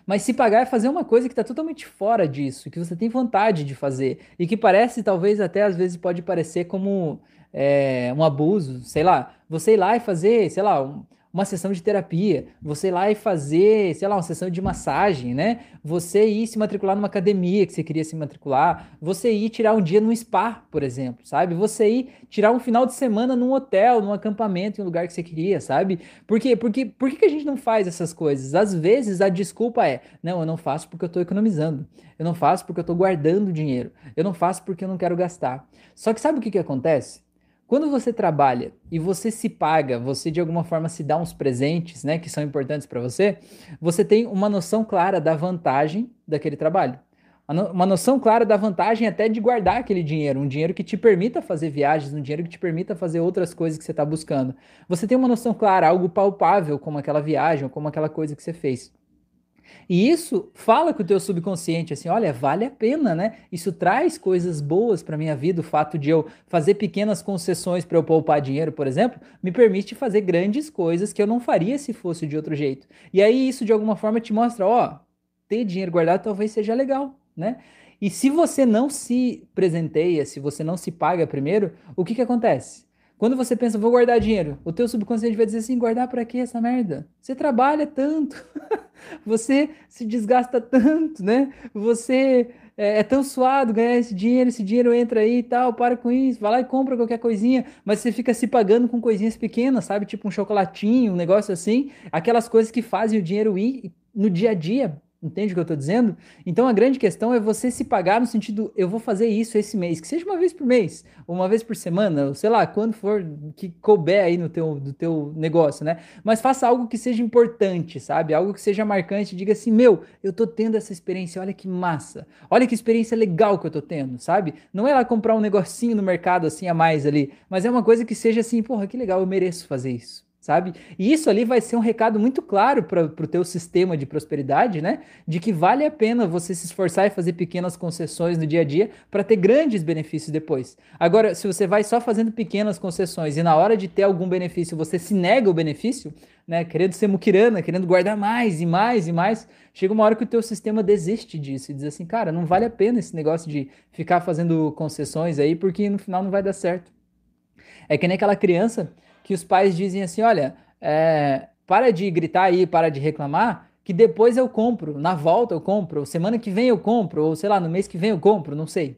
Mas se pagar é fazer uma coisa que está totalmente fora disso, que você tem vontade de fazer e que parece, talvez até às vezes pode parecer como é, um abuso, sei lá. Você ir lá e fazer, sei lá, um, uma sessão de terapia, você ir lá e fazer, sei lá, uma sessão de massagem, né? Você ir se matricular numa academia que você queria se matricular, você ir tirar um dia num spa, por exemplo, sabe? Você ir tirar um final de semana num hotel, num acampamento, em um lugar que você queria, sabe? Por quê? Porque, por que, a gente não faz essas coisas? Às vezes a desculpa é, não, eu não faço porque eu tô economizando, eu não faço porque eu tô guardando dinheiro, eu não faço porque eu não quero gastar. Só que sabe o que que acontece? Quando você trabalha e você se paga, você de alguma forma se dá uns presentes, né, que são importantes para você, você tem uma noção clara da vantagem daquele trabalho. Uma noção clara da vantagem até de guardar aquele dinheiro, um dinheiro que te permita fazer viagens, um dinheiro que te permita fazer outras coisas que você está buscando. Você tem uma noção clara, algo palpável, como aquela viagem, como aquela coisa que você fez. E isso fala com o teu subconsciente assim, olha, vale a pena, né? Isso traz coisas boas para minha vida, o fato de eu fazer pequenas concessões para eu poupar dinheiro, por exemplo, me permite fazer grandes coisas que eu não faria se fosse de outro jeito. E aí isso de alguma forma te mostra, ó, ter dinheiro guardado talvez seja legal, né? E se você não se presenteia, se você não se paga primeiro, o que que acontece? Quando você pensa, vou guardar dinheiro, o teu subconsciente vai dizer assim, guardar para quê essa merda? Você trabalha tanto, você se desgasta tanto, né? Você é, é, tão suado ganhar esse dinheiro, esse dinheiro entra aí e tal, para com isso, vai lá e compra qualquer coisinha, mas você fica se pagando com coisinhas pequenas, sabe? Tipo um chocolatinho, um negócio assim, aquelas coisas que fazem o dinheiro ir no dia a dia, Entende o que eu estou dizendo? Então a grande questão é você se pagar no sentido, eu vou fazer isso esse mês, que seja uma vez por mês, ou uma vez por semana, ou sei lá, quando for que couber aí no teu, do teu negócio, né? Mas faça algo que seja importante, sabe? Algo que seja marcante, diga assim, meu, eu tô tendo essa experiência, olha que massa, olha que experiência legal que eu tô tendo, sabe? Não é lá comprar um negocinho no mercado assim a mais ali, mas é uma coisa que seja assim, porra, que legal, eu mereço fazer isso sabe? E isso ali vai ser um recado muito claro para o teu sistema de prosperidade, né? De que vale a pena você se esforçar e fazer pequenas concessões no dia a dia para ter grandes benefícios depois. Agora, se você vai só fazendo pequenas concessões e na hora de ter algum benefício você se nega o benefício, né? Querendo ser muquirana, querendo guardar mais e mais e mais, chega uma hora que o teu sistema desiste disso e diz assim, cara, não vale a pena esse negócio de ficar fazendo concessões aí porque no final não vai dar certo. É que nem aquela criança que os pais dizem assim: olha, é, para de gritar aí, para de reclamar, que depois eu compro, na volta eu compro, semana que vem eu compro, ou sei lá, no mês que vem eu compro, não sei.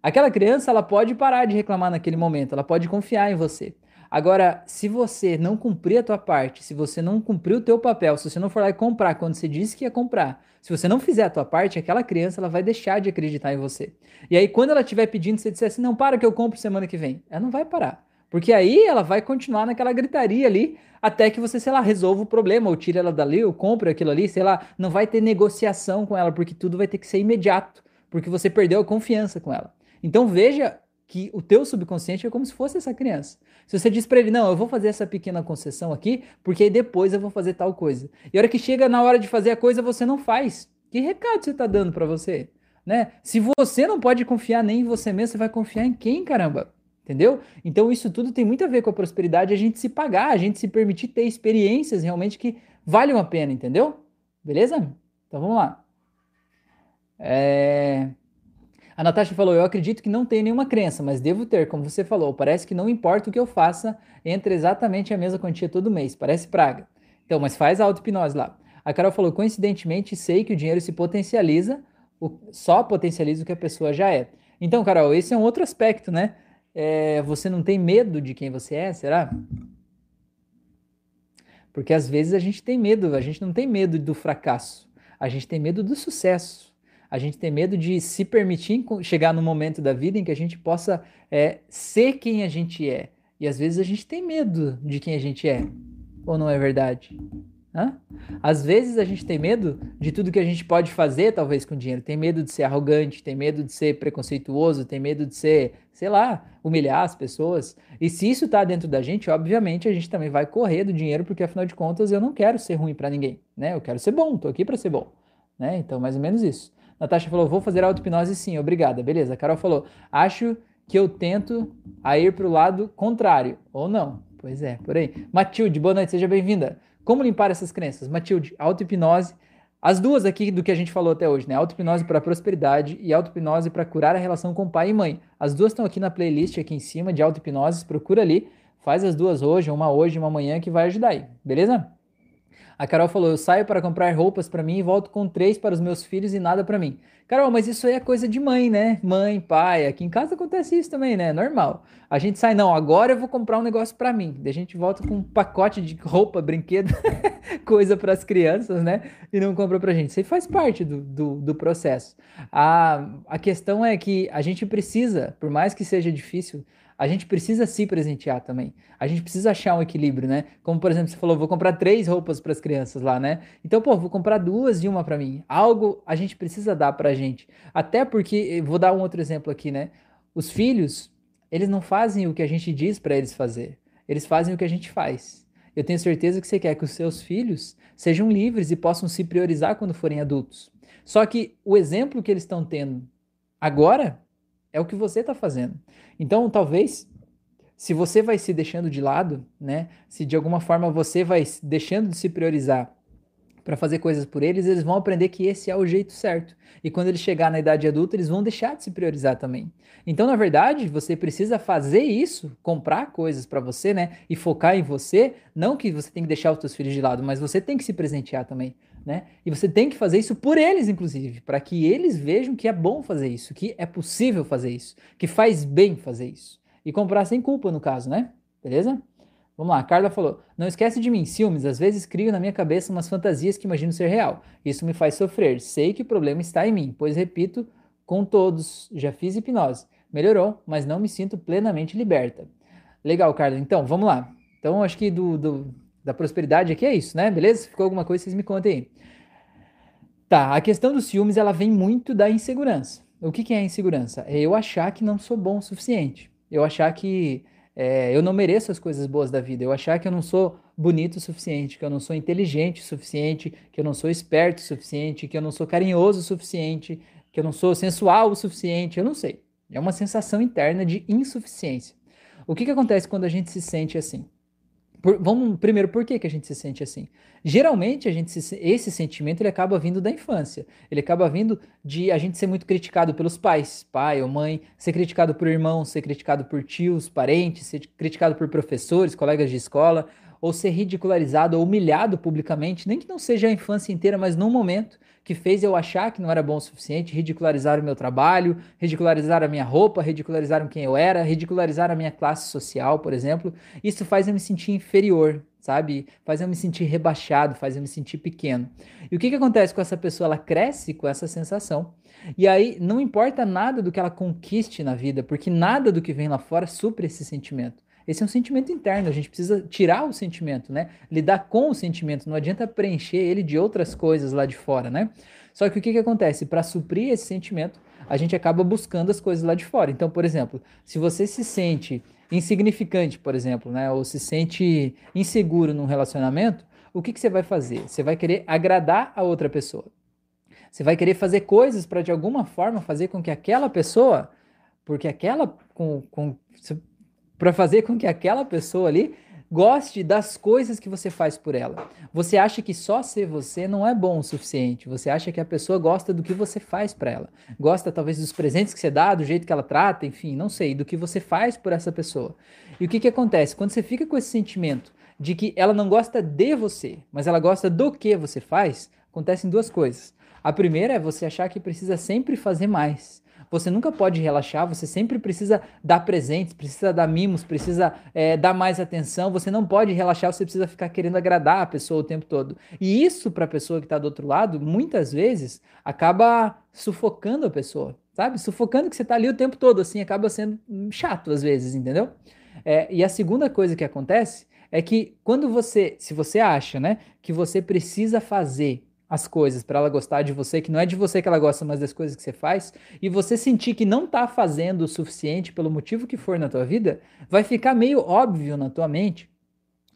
Aquela criança, ela pode parar de reclamar naquele momento, ela pode confiar em você. Agora, se você não cumprir a tua parte, se você não cumprir o teu papel, se você não for lá e comprar quando você disse que ia comprar, se você não fizer a tua parte, aquela criança ela vai deixar de acreditar em você. E aí, quando ela estiver pedindo, você disser assim, não, para que eu compro semana que vem. Ela não vai parar. Porque aí ela vai continuar naquela gritaria ali até que você, sei lá, resolva o problema, ou tire ela dali, ou compre aquilo ali, sei lá, não vai ter negociação com ela, porque tudo vai ter que ser imediato, porque você perdeu a confiança com ela. Então veja que o teu subconsciente é como se fosse essa criança. Se você diz para ele, não, eu vou fazer essa pequena concessão aqui, porque depois eu vou fazer tal coisa. E a hora que chega na hora de fazer a coisa, você não faz. Que recado você está dando para você? Né? Se você não pode confiar nem em você mesmo, você vai confiar em quem, caramba? Entendeu? Então isso tudo tem muito a ver com a prosperidade, a gente se pagar, a gente se permitir ter experiências realmente que valham a pena, entendeu? Beleza? Então vamos lá. É... A Natasha falou: Eu acredito que não tenho nenhuma crença, mas devo ter, como você falou. Parece que não importa o que eu faça, entra exatamente a mesma quantia todo mês. Parece praga. Então, mas faz a auto-hipnose lá. A Carol falou: Coincidentemente, sei que o dinheiro se potencializa, só potencializa o que a pessoa já é. Então, Carol, esse é um outro aspecto, né? É, você não tem medo de quem você é, será? Porque às vezes a gente tem medo, a gente não tem medo do fracasso, a gente tem medo do sucesso. A gente tem medo de se permitir chegar no momento da vida em que a gente possa é, ser quem a gente é. E às vezes a gente tem medo de quem a gente é. Ou não é verdade? Hã? Às vezes a gente tem medo de tudo que a gente pode fazer, talvez, com dinheiro. Tem medo de ser arrogante, tem medo de ser preconceituoso, tem medo de ser, sei lá, humilhar as pessoas. E se isso está dentro da gente, obviamente a gente também vai correr do dinheiro, porque afinal de contas eu não quero ser ruim para ninguém, né? Eu quero ser bom, tô aqui para ser bom, né? Então, mais ou menos isso. Natasha falou: vou fazer auto-hipnose sim, obrigada. Beleza. A Carol falou: acho que eu tento a ir para o lado contrário, ou não. Pois é, por aí. Matilde, boa noite, seja bem-vinda. Como limpar essas crenças? Matilde, auto-hipnose. As duas aqui do que a gente falou até hoje, né? Auto-hipnose para prosperidade e auto-hipnose para curar a relação com pai e mãe. As duas estão aqui na playlist aqui em cima de auto-hipnose, procura ali. Faz as duas hoje, uma hoje uma amanhã que vai ajudar aí, beleza? A Carol falou: Eu saio para comprar roupas para mim e volto com três para os meus filhos e nada para mim. Carol, mas isso aí é coisa de mãe, né? Mãe, pai. Aqui em casa acontece isso também, né? Normal. A gente sai, não, agora eu vou comprar um negócio para mim. Daí a gente volta com um pacote de roupa, brinquedo, coisa para as crianças, né? E não compra pra gente. Isso aí faz parte do, do, do processo. A, a questão é que a gente precisa, por mais que seja difícil, a gente precisa se presentear também. A gente precisa achar um equilíbrio, né? Como, por exemplo, você falou, vou comprar três roupas para as crianças lá, né? Então, pô, vou comprar duas e uma para mim. Algo a gente precisa dar para a gente. Até porque, vou dar um outro exemplo aqui, né? Os filhos, eles não fazem o que a gente diz para eles fazer. Eles fazem o que a gente faz. Eu tenho certeza que você quer que os seus filhos sejam livres e possam se priorizar quando forem adultos. Só que o exemplo que eles estão tendo agora é o que você está fazendo. Então, talvez, se você vai se deixando de lado, né? Se de alguma forma você vai deixando de se priorizar para fazer coisas por eles, eles vão aprender que esse é o jeito certo. E quando eles chegar na idade adulta, eles vão deixar de se priorizar também. Então, na verdade, você precisa fazer isso, comprar coisas para você, né? E focar em você. Não que você tem que deixar os seus filhos de lado, mas você tem que se presentear também né? E você tem que fazer isso por eles, inclusive, para que eles vejam que é bom fazer isso, que é possível fazer isso, que faz bem fazer isso. E comprar sem culpa, no caso, né? Beleza? Vamos lá, a Carla falou: Não esquece de mim, ciúmes. Às vezes crio na minha cabeça umas fantasias que imagino ser real. Isso me faz sofrer. Sei que o problema está em mim, pois repito com todos: já fiz hipnose. Melhorou, mas não me sinto plenamente liberta. Legal, Carla. Então, vamos lá. Então, acho que do, do da prosperidade aqui é isso, né? Beleza? Ficou alguma coisa, vocês me contem aí. Tá, a questão dos ciúmes, ela vem muito da insegurança. O que, que é insegurança? É eu achar que não sou bom o suficiente. Eu achar que é, eu não mereço as coisas boas da vida. Eu achar que eu não sou bonito o suficiente, que eu não sou inteligente o suficiente, que eu não sou esperto o suficiente, que eu não sou carinhoso o suficiente, que eu não sou sensual o suficiente. Eu não sei. É uma sensação interna de insuficiência. O que, que acontece quando a gente se sente assim? Por, vamos primeiro, por que, que a gente se sente assim? Geralmente, a gente se, esse sentimento ele acaba vindo da infância. Ele acaba vindo de a gente ser muito criticado pelos pais, pai ou mãe, ser criticado por irmãos, ser criticado por tios, parentes, ser criticado por professores, colegas de escola, ou ser ridicularizado ou humilhado publicamente, nem que não seja a infância inteira, mas num momento que fez eu achar que não era bom o suficiente, ridicularizar o meu trabalho, ridicularizar a minha roupa, ridicularizar quem eu era, ridicularizar a minha classe social, por exemplo. Isso faz eu me sentir inferior, sabe? Faz eu me sentir rebaixado, faz eu me sentir pequeno. E o que, que acontece com essa pessoa? Ela cresce com essa sensação. E aí não importa nada do que ela conquiste na vida, porque nada do que vem lá fora supre esse sentimento. Esse é um sentimento interno, a gente precisa tirar o sentimento, né? Lidar com o sentimento, não adianta preencher ele de outras coisas lá de fora, né? Só que o que, que acontece? Para suprir esse sentimento, a gente acaba buscando as coisas lá de fora. Então, por exemplo, se você se sente insignificante, por exemplo, né? Ou se sente inseguro num relacionamento, o que, que você vai fazer? Você vai querer agradar a outra pessoa. Você vai querer fazer coisas para de alguma forma fazer com que aquela pessoa, porque aquela com, com para fazer com que aquela pessoa ali goste das coisas que você faz por ela. Você acha que só ser você não é bom o suficiente. Você acha que a pessoa gosta do que você faz para ela. Gosta talvez dos presentes que você dá, do jeito que ela trata, enfim, não sei, do que você faz por essa pessoa. E o que que acontece? Quando você fica com esse sentimento de que ela não gosta de você, mas ela gosta do que você faz, acontecem duas coisas. A primeira é você achar que precisa sempre fazer mais. Você nunca pode relaxar, você sempre precisa dar presentes, precisa dar mimos, precisa é, dar mais atenção. Você não pode relaxar, você precisa ficar querendo agradar a pessoa o tempo todo. E isso, para a pessoa que está do outro lado, muitas vezes acaba sufocando a pessoa, sabe? Sufocando que você está ali o tempo todo, assim, acaba sendo chato às vezes, entendeu? É, e a segunda coisa que acontece é que quando você, se você acha, né, que você precisa fazer as coisas para ela gostar de você, que não é de você que ela gosta, mas das coisas que você faz, e você sentir que não está fazendo o suficiente pelo motivo que for na tua vida, vai ficar meio óbvio na tua mente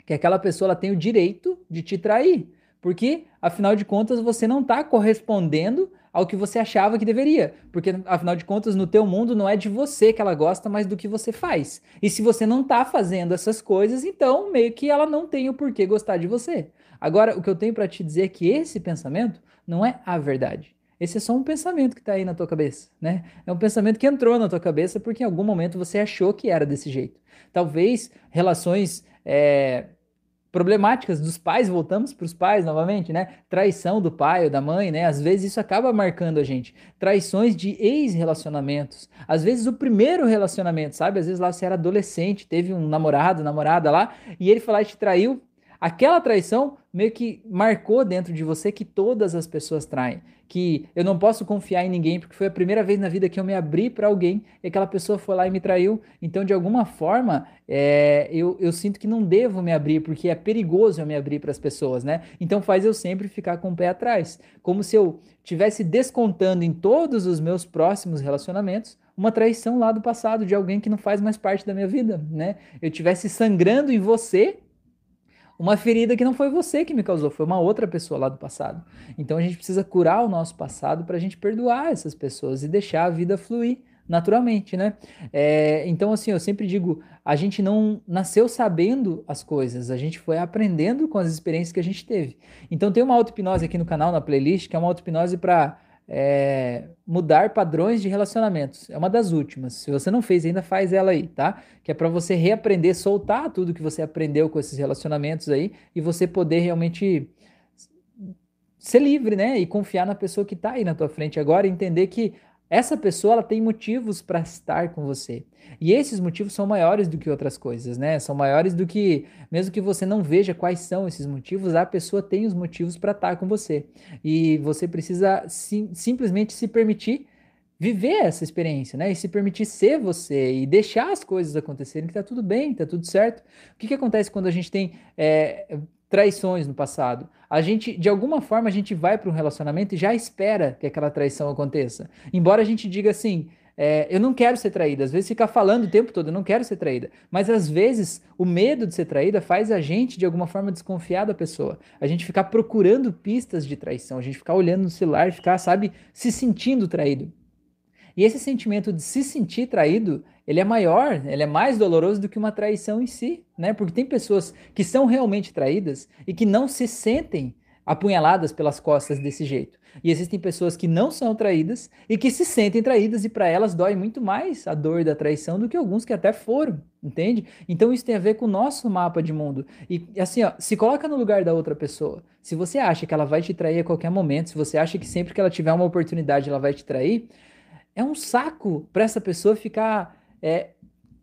que aquela pessoa ela tem o direito de te trair, porque afinal de contas você não está correspondendo ao que você achava que deveria, porque afinal de contas no teu mundo não é de você que ela gosta, mas do que você faz. E se você não está fazendo essas coisas, então meio que ela não tem o porquê gostar de você. Agora, o que eu tenho para te dizer é que esse pensamento não é a verdade. Esse é só um pensamento que está aí na tua cabeça, né? É um pensamento que entrou na tua cabeça porque em algum momento você achou que era desse jeito. Talvez relações é, problemáticas dos pais, voltamos para os pais novamente, né? Traição do pai ou da mãe, né? Às vezes isso acaba marcando a gente. Traições de ex-relacionamentos. Às vezes o primeiro relacionamento, sabe? Às vezes lá você era adolescente, teve um namorado, namorada lá, e ele e te traiu, Aquela traição meio que marcou dentro de você que todas as pessoas traem. Que eu não posso confiar em ninguém porque foi a primeira vez na vida que eu me abri para alguém e aquela pessoa foi lá e me traiu. Então, de alguma forma, é, eu, eu sinto que não devo me abrir porque é perigoso eu me abrir para as pessoas, né? Então, faz eu sempre ficar com o pé atrás. Como se eu tivesse descontando em todos os meus próximos relacionamentos uma traição lá do passado de alguém que não faz mais parte da minha vida, né? Eu tivesse sangrando em você uma ferida que não foi você que me causou, foi uma outra pessoa lá do passado. Então a gente precisa curar o nosso passado para a gente perdoar essas pessoas e deixar a vida fluir naturalmente, né? É, então, assim, eu sempre digo, a gente não nasceu sabendo as coisas, a gente foi aprendendo com as experiências que a gente teve. Então, tem uma auto-hipnose aqui no canal, na playlist, que é uma auto-hipnose para é, mudar padrões de relacionamentos. É uma das últimas. Se você não fez ainda, faz ela aí, tá? Que é para você reaprender, soltar tudo que você aprendeu com esses relacionamentos aí e você poder realmente ser livre, né? E confiar na pessoa que está aí na tua frente agora e entender que essa pessoa ela tem motivos para estar com você. E esses motivos são maiores do que outras coisas, né? São maiores do que, mesmo que você não veja quais são esses motivos, a pessoa tem os motivos para estar com você. E você precisa sim, simplesmente se permitir viver essa experiência, né? E se permitir ser você e deixar as coisas acontecerem, que tá tudo bem, tá tudo certo. O que, que acontece quando a gente tem é, traições no passado. A gente, de alguma forma, a gente vai para um relacionamento e já espera que aquela traição aconteça. Embora a gente diga assim, é, eu não quero ser traída. Às vezes fica falando o tempo todo, eu não quero ser traída. Mas às vezes o medo de ser traída faz a gente, de alguma forma, desconfiar da pessoa. A gente ficar procurando pistas de traição, a gente ficar olhando no celular, ficar, sabe, se sentindo traído. E esse sentimento de se sentir traído, ele é maior, ele é mais doloroso do que uma traição em si, né? Porque tem pessoas que são realmente traídas e que não se sentem apunhaladas pelas costas desse jeito. E existem pessoas que não são traídas e que se sentem traídas e para elas dói muito mais a dor da traição do que alguns que até foram, entende? Então isso tem a ver com o nosso mapa de mundo. E assim, ó, se coloca no lugar da outra pessoa. Se você acha que ela vai te trair a qualquer momento, se você acha que sempre que ela tiver uma oportunidade ela vai te trair, é um saco para essa pessoa ficar é,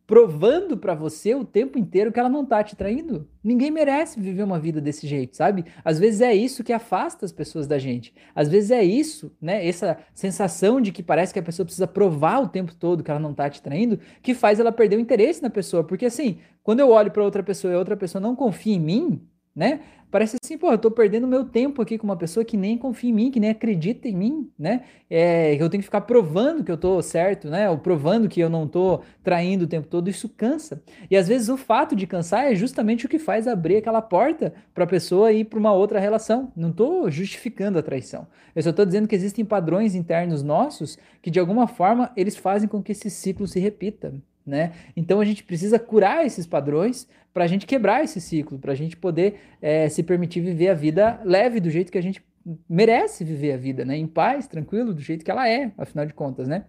provando para você o tempo inteiro que ela não tá te traindo. Ninguém merece viver uma vida desse jeito, sabe? Às vezes é isso que afasta as pessoas da gente. Às vezes é isso, né? Essa sensação de que parece que a pessoa precisa provar o tempo todo que ela não tá te traindo, que faz ela perder o interesse na pessoa. Porque assim, quando eu olho para outra pessoa e a outra pessoa não confia em mim, né? Parece assim, pô, eu tô perdendo meu tempo aqui com uma pessoa que nem confia em mim, que nem acredita em mim, né? É, eu tenho que ficar provando que eu tô certo, né? Ou provando que eu não tô traindo o tempo todo, isso cansa. E às vezes o fato de cansar é justamente o que faz abrir aquela porta para a pessoa ir para uma outra relação. Não tô justificando a traição. Eu só tô dizendo que existem padrões internos nossos que de alguma forma eles fazem com que esse ciclo se repita. Né? Então a gente precisa curar esses padrões para a gente quebrar esse ciclo, para a gente poder é, se permitir viver a vida leve do jeito que a gente merece viver a vida, né? Em paz, tranquilo, do jeito que ela é, afinal de contas, né?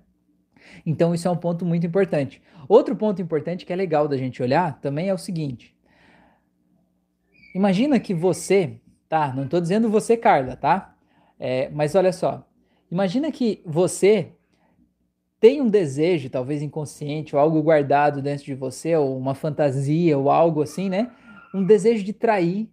Então isso é um ponto muito importante. Outro ponto importante que é legal da gente olhar também é o seguinte: imagina que você, tá? Não estou dizendo você, Carla, tá? É, mas olha só, Imagina que você tem um desejo, talvez inconsciente, ou algo guardado dentro de você, ou uma fantasia, ou algo assim, né? Um desejo de trair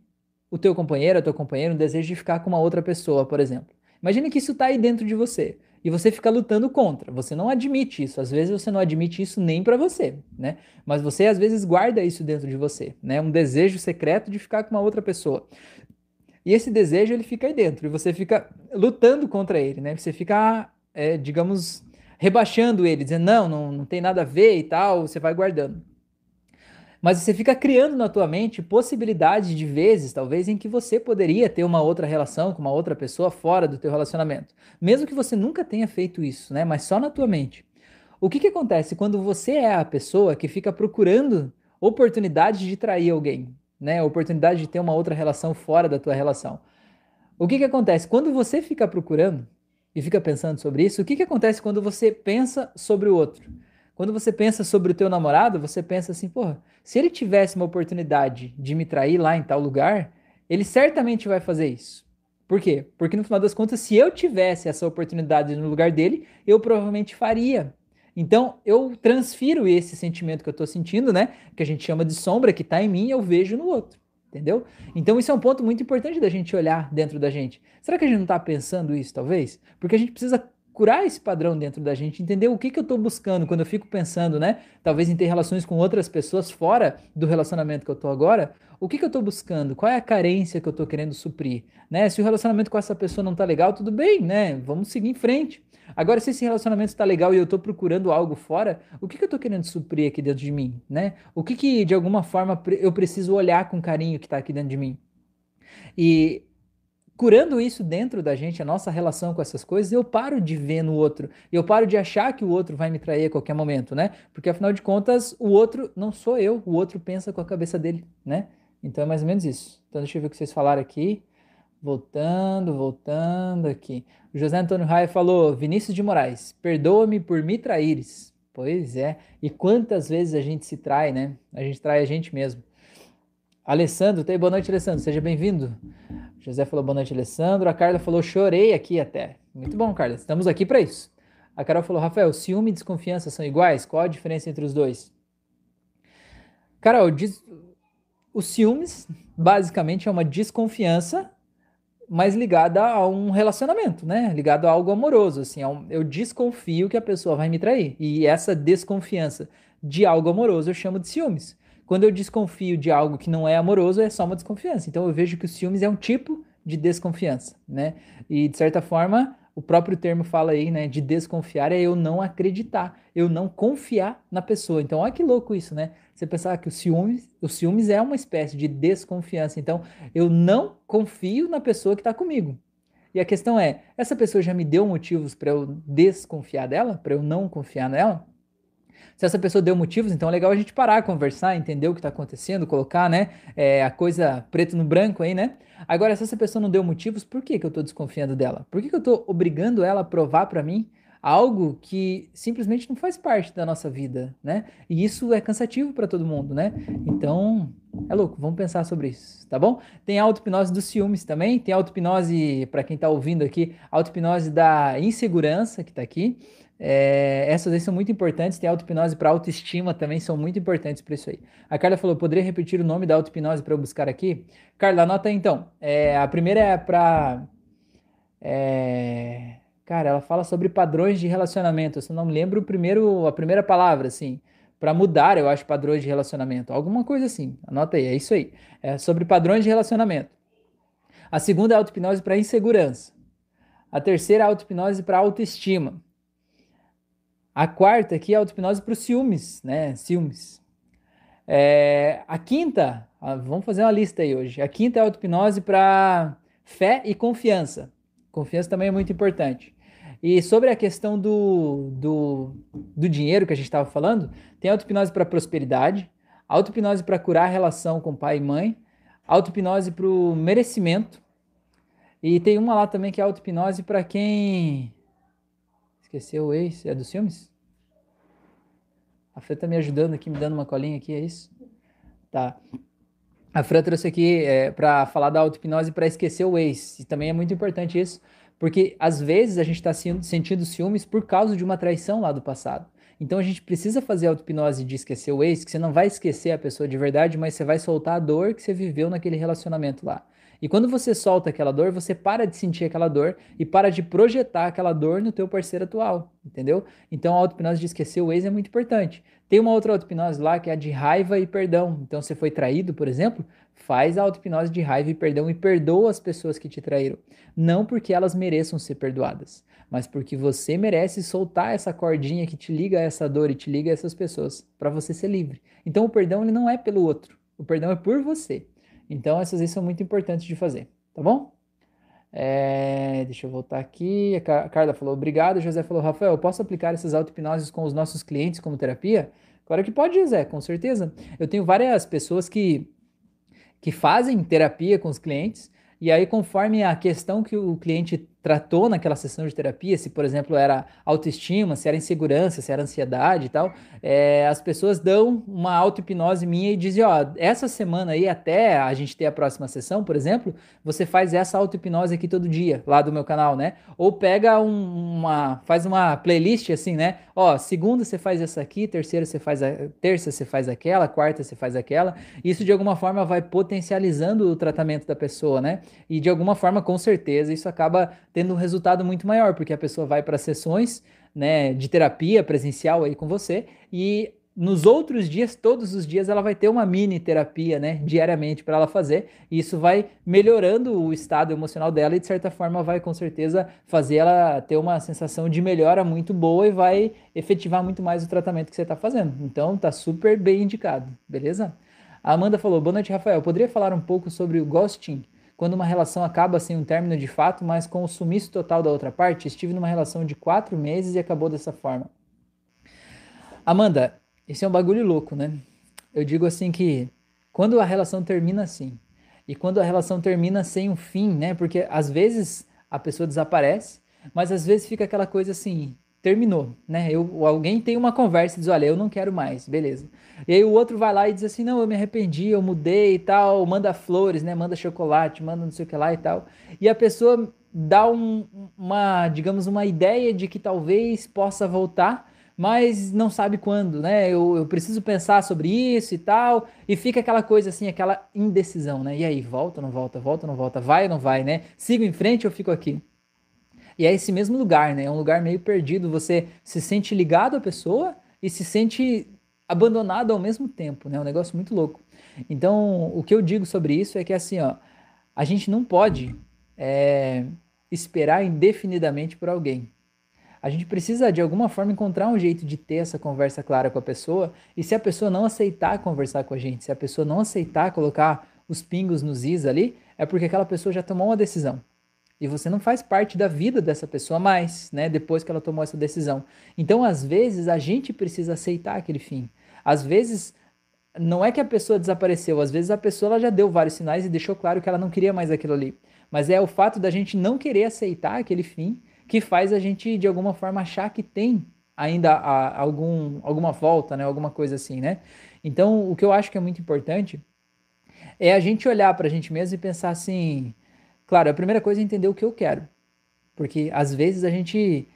o teu companheiro, a tua companheira, um desejo de ficar com uma outra pessoa, por exemplo. Imagina que isso está aí dentro de você e você fica lutando contra. Você não admite isso. Às vezes você não admite isso nem para você, né? Mas você às vezes guarda isso dentro de você, né? Um desejo secreto de ficar com uma outra pessoa. E esse desejo ele fica aí dentro e você fica lutando contra ele, né? Você fica, é, digamos, rebaixando ele, dizendo não, não, não tem nada a ver e tal. Você vai guardando mas você fica criando na tua mente possibilidades de vezes, talvez, em que você poderia ter uma outra relação com uma outra pessoa fora do teu relacionamento. Mesmo que você nunca tenha feito isso, né? Mas só na tua mente. O que, que acontece quando você é a pessoa que fica procurando oportunidades de trair alguém, né? Oportunidade de ter uma outra relação fora da tua relação. O que, que acontece? Quando você fica procurando e fica pensando sobre isso, o que, que acontece quando você pensa sobre o outro? Quando você pensa sobre o teu namorado, você pensa assim, porra, se ele tivesse uma oportunidade de me trair lá em tal lugar, ele certamente vai fazer isso. Por quê? Porque no final das contas, se eu tivesse essa oportunidade no lugar dele, eu provavelmente faria. Então, eu transfiro esse sentimento que eu estou sentindo, né? Que a gente chama de sombra, que está em mim, eu vejo no outro. Entendeu? Então, isso é um ponto muito importante da gente olhar dentro da gente. Será que a gente não está pensando isso, talvez? Porque a gente precisa curar esse padrão dentro da gente, entender o que, que eu estou buscando quando eu fico pensando, né? Talvez em ter relações com outras pessoas fora do relacionamento que eu estou agora. O que, que eu estou buscando? Qual é a carência que eu estou querendo suprir? Né? Se o relacionamento com essa pessoa não está legal, tudo bem, né? Vamos seguir em frente. Agora, se esse relacionamento está legal e eu estou procurando algo fora, o que, que eu estou querendo suprir aqui dentro de mim? Né? O que, que, de alguma forma, eu preciso olhar com carinho que está aqui dentro de mim? E curando isso dentro da gente, a nossa relação com essas coisas, eu paro de ver no outro. Eu paro de achar que o outro vai me trair a qualquer momento, né? Porque afinal de contas, o outro não sou eu, o outro pensa com a cabeça dele, né? Então é mais ou menos isso. Então deixa eu ver o que vocês falaram aqui. Voltando, voltando aqui. O José Antônio Raia falou: Vinícius de Moraes, perdoa-me por me traíres. Pois é. E quantas vezes a gente se trai, né? A gente trai a gente mesmo. Alessandro, boa noite, Alessandro. Seja bem-vindo. José falou boa noite, Alessandro. A Carla falou chorei aqui até. Muito bom, Carla. Estamos aqui para isso. A Carol falou, Rafael, ciúme e desconfiança são iguais? Qual a diferença entre os dois? Carol, diz... os ciúmes basicamente é uma desconfiança, mas ligada a um relacionamento, né? Ligado a algo amoroso, assim, um... eu desconfio que a pessoa vai me trair. E essa desconfiança de algo amoroso eu chamo de ciúmes. Quando eu desconfio de algo que não é amoroso, é só uma desconfiança. Então eu vejo que o ciúmes é um tipo de desconfiança, né? E de certa forma, o próprio termo fala aí, né, de desconfiar é eu não acreditar, eu não confiar na pessoa. Então, olha que louco isso, né? Você pensar que o ciúmes, o ciúmes é uma espécie de desconfiança. Então, eu não confio na pessoa que está comigo. E a questão é, essa pessoa já me deu motivos para eu desconfiar dela, para eu não confiar nela? Se essa pessoa deu motivos, então é legal a gente parar, conversar, entender o que está acontecendo, colocar, né, é, a coisa preto no branco aí, né? Agora, se essa pessoa não deu motivos, por que, que eu estou desconfiando dela? Por que, que eu estou obrigando ela a provar para mim algo que simplesmente não faz parte da nossa vida, né? E isso é cansativo para todo mundo, né? Então, é louco, vamos pensar sobre isso, tá bom? Tem a auto-hipnose dos ciúmes também, tem a auto-hipnose, para quem está ouvindo aqui, auto-hipnose da insegurança que está aqui. É, essas aí são muito importantes. Tem auto-hipnose para autoestima também, são muito importantes para isso aí. A Carla falou: poderia repetir o nome da auto-hipnose para eu buscar aqui? Carla, anota aí então. É, a primeira é para. É, cara, ela fala sobre padrões de relacionamento. Eu não me lembro o primeiro, a primeira palavra, assim. Para mudar, eu acho, padrões de relacionamento. Alguma coisa assim. Anota aí, é isso aí. É sobre padrões de relacionamento. A segunda é auto-hipnose para insegurança. A terceira é auto-hipnose para autoestima. A quarta aqui é a auto-hipnose para os ciúmes, né? Ciúmes. É, a quinta, vamos fazer uma lista aí hoje. A quinta é a auto-hipnose para fé e confiança. Confiança também é muito importante. E sobre a questão do, do, do dinheiro que a gente estava falando, tem auto-hipnose para prosperidade, auto-hipnose para curar a relação com pai e mãe, auto-hipnose para o merecimento, e tem uma lá também que é auto-hipnose para quem Esqueceu o ex? É dos filmes? A Fran tá me ajudando aqui, me dando uma colinha aqui, é isso? Tá. A Fran trouxe aqui é, para falar da auto-hipnose para esquecer o ex. E também é muito importante isso, Porque às vezes a gente está sentindo ciúmes por causa de uma traição lá do passado. Então a gente precisa fazer a auto-hipnose de esquecer o ex, que você não vai esquecer a pessoa de verdade, mas você vai soltar a dor que você viveu naquele relacionamento lá. E quando você solta aquela dor, você para de sentir aquela dor e para de projetar aquela dor no teu parceiro atual, entendeu? Então a auto-hipnose de esquecer o ex é muito importante. Tem uma outra auto-hipnose lá que é a de raiva e perdão. Então você foi traído, por exemplo, faz a auto-hipnose de raiva e perdão e perdoa as pessoas que te traíram. Não porque elas mereçam ser perdoadas, mas porque você merece soltar essa cordinha que te liga a essa dor e te liga a essas pessoas, para você ser livre. Então o perdão ele não é pelo outro, o perdão é por você. Então, essas aí são muito importantes de fazer, tá bom? É, deixa eu voltar aqui. A Carla falou, obrigado. José falou, Rafael, posso aplicar essas auto-hipnoses com os nossos clientes como terapia? Claro que pode, José, com certeza. Eu tenho várias pessoas que, que fazem terapia com os clientes, e aí, conforme a questão que o cliente tratou naquela sessão de terapia, se por exemplo era autoestima, se era insegurança, se era ansiedade e tal, é, as pessoas dão uma auto-hipnose minha e dizem, ó, essa semana aí até a gente ter a próxima sessão, por exemplo, você faz essa auto-hipnose aqui todo dia, lá do meu canal, né? Ou pega um, uma, faz uma playlist assim, né? Ó, segunda você faz essa aqui, terceira você faz a, terça você faz aquela, quarta você faz aquela. Isso de alguma forma vai potencializando o tratamento da pessoa, né? E de alguma forma, com certeza, isso acaba tendo um resultado muito maior, porque a pessoa vai para sessões né, de terapia presencial aí com você e nos outros dias, todos os dias, ela vai ter uma mini terapia, né, diariamente para ela fazer. E isso vai melhorando o estado emocional dela e, de certa forma, vai com certeza fazer ela ter uma sensação de melhora muito boa e vai efetivar muito mais o tratamento que você está fazendo. Então, tá super bem indicado, beleza? A Amanda falou: Boa noite, Rafael. Poderia falar um pouco sobre o ghosting? Quando uma relação acaba sem um término de fato, mas com o sumiço total da outra parte, estive numa relação de quatro meses e acabou dessa forma. Amanda, esse é um bagulho louco, né? Eu digo assim que quando a relação termina assim, e quando a relação termina sem um fim, né? Porque às vezes a pessoa desaparece, mas às vezes fica aquela coisa assim, terminou, né? Eu, alguém tem uma conversa e diz, olha, eu não quero mais, beleza. E aí o outro vai lá e diz assim, não, eu me arrependi, eu mudei e tal, manda flores, né? Manda chocolate, manda não sei o que lá e tal. E a pessoa dá um, uma, digamos, uma ideia de que talvez possa voltar, mas não sabe quando, né? Eu, eu preciso pensar sobre isso e tal, e fica aquela coisa assim, aquela indecisão, né? E aí, volta, não volta, volta, não volta, vai ou não vai, né? Sigo em frente ou fico aqui? E é esse mesmo lugar, né? É um lugar meio perdido. Você se sente ligado à pessoa e se sente abandonado ao mesmo tempo, né? É um negócio muito louco. Então, o que eu digo sobre isso é que assim, ó, a gente não pode é, esperar indefinidamente por alguém. A gente precisa, de alguma forma, encontrar um jeito de ter essa conversa clara com a pessoa. E se a pessoa não aceitar conversar com a gente, se a pessoa não aceitar colocar os pingos nos is ali, é porque aquela pessoa já tomou uma decisão e você não faz parte da vida dessa pessoa mais, né? Depois que ela tomou essa decisão. Então, às vezes, a gente precisa aceitar aquele fim. Às vezes, não é que a pessoa desapareceu, às vezes a pessoa já deu vários sinais e deixou claro que ela não queria mais aquilo ali. Mas é o fato da gente não querer aceitar aquele fim que faz a gente, de alguma forma, achar que tem ainda a, algum, alguma volta, né? Alguma coisa assim, né? Então, o que eu acho que é muito importante é a gente olhar para a gente mesmo e pensar assim Claro, a primeira coisa é entender o que eu quero. Porque às vezes a gente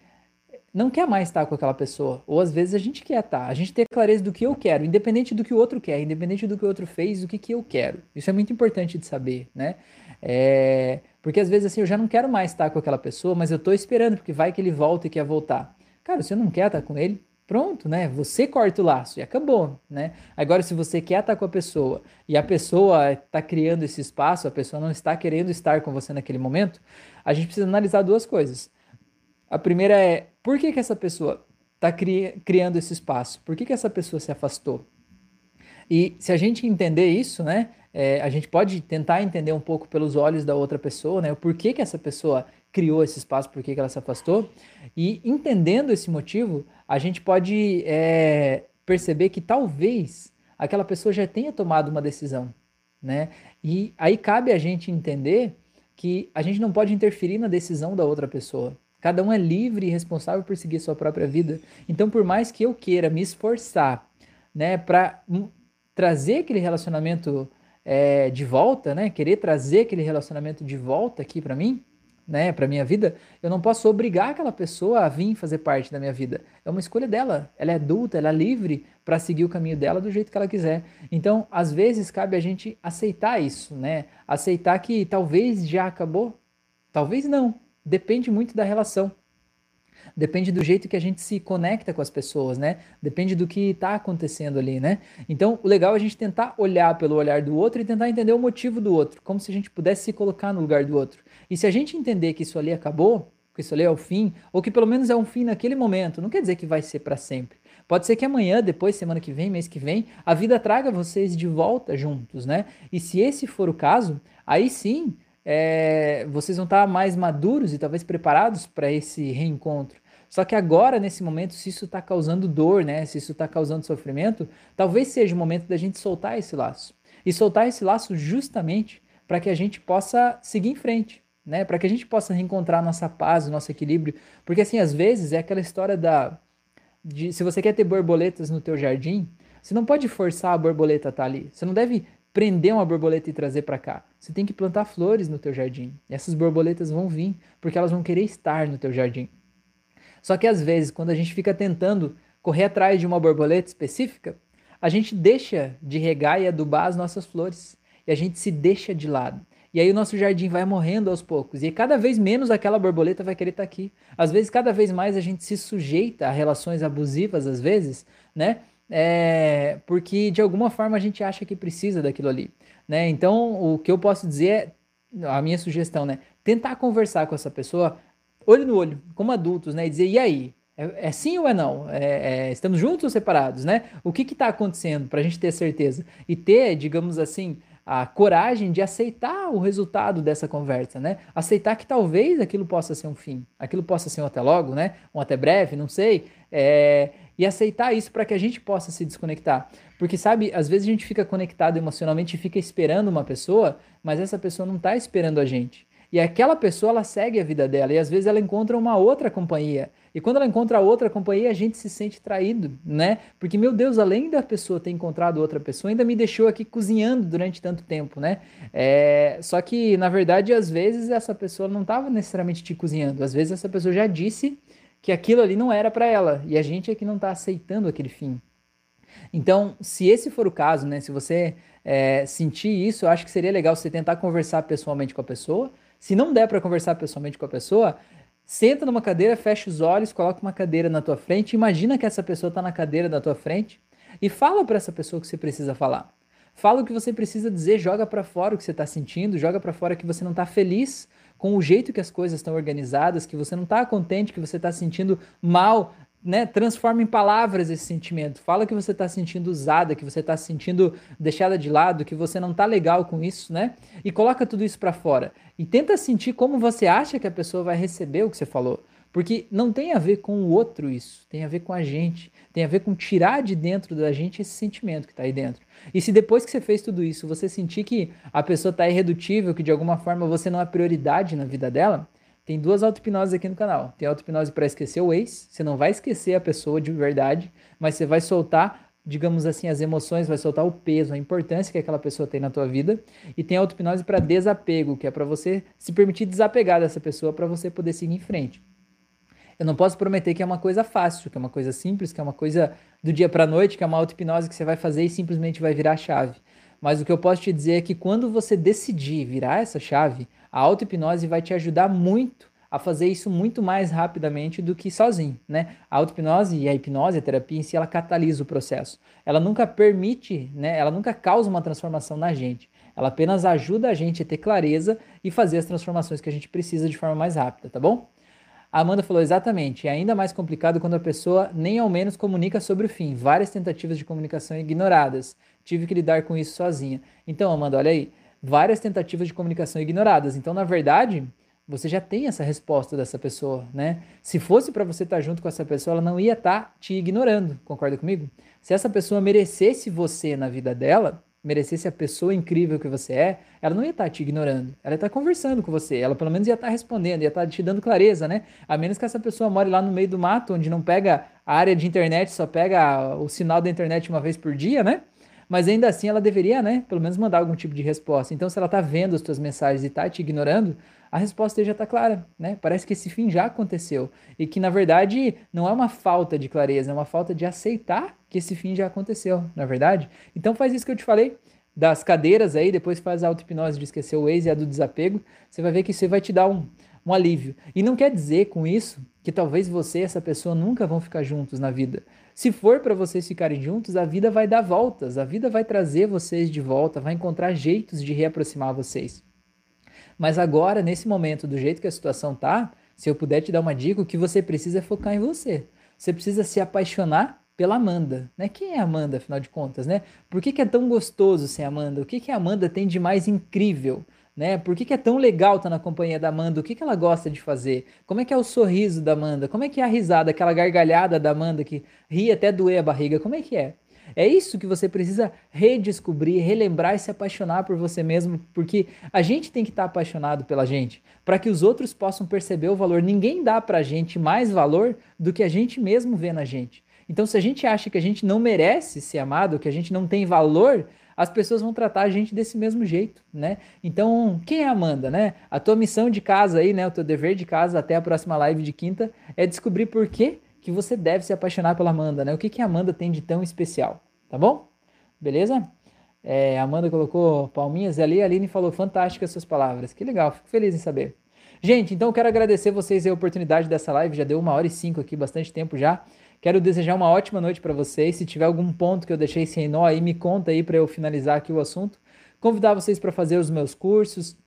não quer mais estar com aquela pessoa, ou às vezes a gente quer estar. A gente ter clareza do que eu quero, independente do que o outro quer, independente do que o outro fez, o que, que eu quero. Isso é muito importante de saber, né? É... Porque às vezes assim, eu já não quero mais estar com aquela pessoa, mas eu tô esperando, porque vai que ele volta e quer voltar. Cara, se eu não quer estar com ele, pronto, né? Você corta o laço e acabou, né? Agora, se você quer estar com a pessoa e a pessoa está criando esse espaço, a pessoa não está querendo estar com você naquele momento, a gente precisa analisar duas coisas. A primeira é por que, que essa pessoa está cri criando esse espaço? Por que, que essa pessoa se afastou? E se a gente entender isso, né? É, a gente pode tentar entender um pouco pelos olhos da outra pessoa, né? O porquê que essa pessoa criou esse espaço, por que ela se afastou. E entendendo esse motivo, a gente pode é, perceber que talvez aquela pessoa já tenha tomado uma decisão, né? E aí cabe a gente entender que a gente não pode interferir na decisão da outra pessoa. Cada um é livre e responsável por seguir sua própria vida. Então, por mais que eu queira me esforçar, né, para trazer aquele relacionamento é, de volta, né, querer trazer aquele relacionamento de volta aqui para mim, né, para minha vida, eu não posso obrigar aquela pessoa a vir fazer parte da minha vida. É uma escolha dela. Ela é adulta, ela é livre para seguir o caminho dela do jeito que ela quiser. Então, às vezes cabe a gente aceitar isso, né? Aceitar que talvez já acabou, talvez não. Depende muito da relação. Depende do jeito que a gente se conecta com as pessoas, né? Depende do que está acontecendo ali, né? Então, o legal é a gente tentar olhar pelo olhar do outro e tentar entender o motivo do outro, como se a gente pudesse se colocar no lugar do outro. E se a gente entender que isso ali acabou, que isso ali é o fim, ou que pelo menos é um fim naquele momento, não quer dizer que vai ser para sempre. Pode ser que amanhã, depois, semana que vem, mês que vem, a vida traga vocês de volta juntos, né? E se esse for o caso, aí sim é, vocês vão estar mais maduros e talvez preparados para esse reencontro. Só que agora, nesse momento, se isso está causando dor, né? Se isso está causando sofrimento, talvez seja o momento da gente soltar esse laço. E soltar esse laço justamente para que a gente possa seguir em frente, né? Para que a gente possa reencontrar nossa paz, o nosso equilíbrio. Porque assim, às vezes é aquela história da de, se você quer ter borboletas no teu jardim, você não pode forçar a borboleta a estar tá ali. Você não deve prender uma borboleta e trazer para cá. Você tem que plantar flores no teu jardim. E essas borboletas vão vir, porque elas vão querer estar no teu jardim. Só que às vezes, quando a gente fica tentando correr atrás de uma borboleta específica, a gente deixa de regar e adubar as nossas flores. E a gente se deixa de lado. E aí o nosso jardim vai morrendo aos poucos. E cada vez menos aquela borboleta vai querer estar tá aqui. Às vezes, cada vez mais a gente se sujeita a relações abusivas, às vezes, né? É, porque de alguma forma a gente acha que precisa daquilo ali. Né? Então, o que eu posso dizer é, a minha sugestão, né? Tentar conversar com essa pessoa olho no olho, como adultos, né? E dizer, e aí? É, é sim ou é não? É, é, estamos juntos ou separados, né? O que está acontecendo para a gente ter certeza? E ter, digamos assim, a coragem de aceitar o resultado dessa conversa, né? Aceitar que talvez aquilo possa ser um fim, aquilo possa ser um até logo, né? Um até breve, não sei. É, e aceitar isso para que a gente possa se desconectar. Porque, sabe, às vezes a gente fica conectado emocionalmente e fica esperando uma pessoa, mas essa pessoa não está esperando a gente. E aquela pessoa, ela segue a vida dela e às vezes ela encontra uma outra companhia. E quando ela encontra outra companhia, a gente se sente traído, né? Porque, meu Deus, além da pessoa ter encontrado outra pessoa, ainda me deixou aqui cozinhando durante tanto tempo, né? É... Só que, na verdade, às vezes essa pessoa não estava necessariamente te cozinhando. Às vezes essa pessoa já disse que aquilo ali não era para ela. E a gente é que não está aceitando aquele fim. Então, se esse for o caso, né? Se você é, sentir isso, eu acho que seria legal você tentar conversar pessoalmente com a pessoa se não der para conversar pessoalmente com a pessoa, senta numa cadeira, fecha os olhos, coloca uma cadeira na tua frente, imagina que essa pessoa está na cadeira da tua frente e fala para essa pessoa que você precisa falar. Fala o que você precisa dizer, joga para fora o que você está sentindo, joga para fora que você não está feliz com o jeito que as coisas estão organizadas, que você não está contente, que você está sentindo mal né, transforma em palavras esse sentimento. Fala que você está sentindo usada, que você está se sentindo deixada de lado, que você não está legal com isso, né? E coloca tudo isso para fora. E tenta sentir como você acha que a pessoa vai receber o que você falou. Porque não tem a ver com o outro isso, tem a ver com a gente, tem a ver com tirar de dentro da gente esse sentimento que está aí dentro. E se depois que você fez tudo isso, você sentir que a pessoa está irredutível, que de alguma forma você não é prioridade na vida dela, tem duas auto-hipnoses aqui no canal. Tem auto-hipnose para esquecer o ex, você não vai esquecer a pessoa de verdade, mas você vai soltar, digamos assim, as emoções, vai soltar o peso, a importância que aquela pessoa tem na tua vida. E tem auto-hipnose para desapego, que é para você se permitir desapegar dessa pessoa para você poder seguir em frente. Eu não posso prometer que é uma coisa fácil, que é uma coisa simples, que é uma coisa do dia para noite, que é uma auto-hipnose que você vai fazer e simplesmente vai virar a chave. Mas o que eu posso te dizer é que quando você decidir virar essa chave, a auto-hipnose vai te ajudar muito a fazer isso muito mais rapidamente do que sozinho, né? A auto-hipnose e a hipnose, a terapia em si, ela catalisa o processo. Ela nunca permite, né? Ela nunca causa uma transformação na gente. Ela apenas ajuda a gente a ter clareza e fazer as transformações que a gente precisa de forma mais rápida, tá bom? A Amanda falou exatamente, é ainda mais complicado quando a pessoa nem ao menos comunica sobre o fim. Várias tentativas de comunicação ignoradas. Tive que lidar com isso sozinha. Então, Amanda, olha aí, várias tentativas de comunicação ignoradas. Então, na verdade, você já tem essa resposta dessa pessoa, né? Se fosse para você estar tá junto com essa pessoa, ela não ia estar tá te ignorando, concorda comigo? Se essa pessoa merecesse você na vida dela, merecesse a pessoa incrível que você é, ela não ia estar tá te ignorando, ela ia estar conversando com você, ela pelo menos ia estar respondendo, ia estar te dando clareza, né? A menos que essa pessoa more lá no meio do mato, onde não pega a área de internet, só pega o sinal da internet uma vez por dia, né? Mas ainda assim ela deveria, né, pelo menos mandar algum tipo de resposta. Então, se ela está vendo as tuas mensagens e está te ignorando, a resposta já está clara, né? Parece que esse fim já aconteceu e que na verdade não é uma falta de clareza, é uma falta de aceitar que esse fim já aconteceu, na é verdade. Então faz isso que eu te falei das cadeiras aí, depois faz a auto-hipnose de esquecer o ex e a do desapego, você vai ver que isso vai te dar um, um alívio. E não quer dizer com isso que talvez você e essa pessoa nunca vão ficar juntos na vida. Se for para vocês ficarem juntos, a vida vai dar voltas, a vida vai trazer vocês de volta, vai encontrar jeitos de reaproximar vocês. Mas agora, nesse momento, do jeito que a situação tá, se eu puder te dar uma dica, o que você precisa é focar em você. Você precisa se apaixonar pela Amanda, né? Quem é Amanda, afinal de contas, né? Por que, que é tão gostoso ser Amanda? O que, que a Amanda tem de mais incrível? Né? Por que, que, é tão legal estar na companhia da Amanda? O que, que ela gosta de fazer? Como é que é o sorriso da Amanda? Como é que é a risada, aquela gargalhada da Amanda que ri até doer a barriga? Como é que é? É isso que você precisa redescobrir, relembrar e se apaixonar por você mesmo, porque a gente tem que estar apaixonado pela gente, para que os outros possam perceber o valor. Ninguém dá pra gente mais valor do que a gente mesmo vê na gente. Então, se a gente acha que a gente não merece ser amado, que a gente não tem valor, as pessoas vão tratar a gente desse mesmo jeito, né? Então, quem é Amanda, né? A tua missão de casa aí, né? O teu dever de casa até a próxima live de quinta é descobrir por que, que você deve se apaixonar pela Amanda, né? O que, que a Amanda tem de tão especial, tá bom? Beleza? É, Amanda colocou palminhas ali, a Aline falou fantásticas suas palavras. Que legal, fico feliz em saber. Gente, então eu quero agradecer vocês a oportunidade dessa live, já deu uma hora e cinco aqui, bastante tempo já. Quero desejar uma ótima noite para vocês. Se tiver algum ponto que eu deixei sem nó aí, me conta aí para eu finalizar aqui o assunto. Convidar vocês para fazer os meus cursos,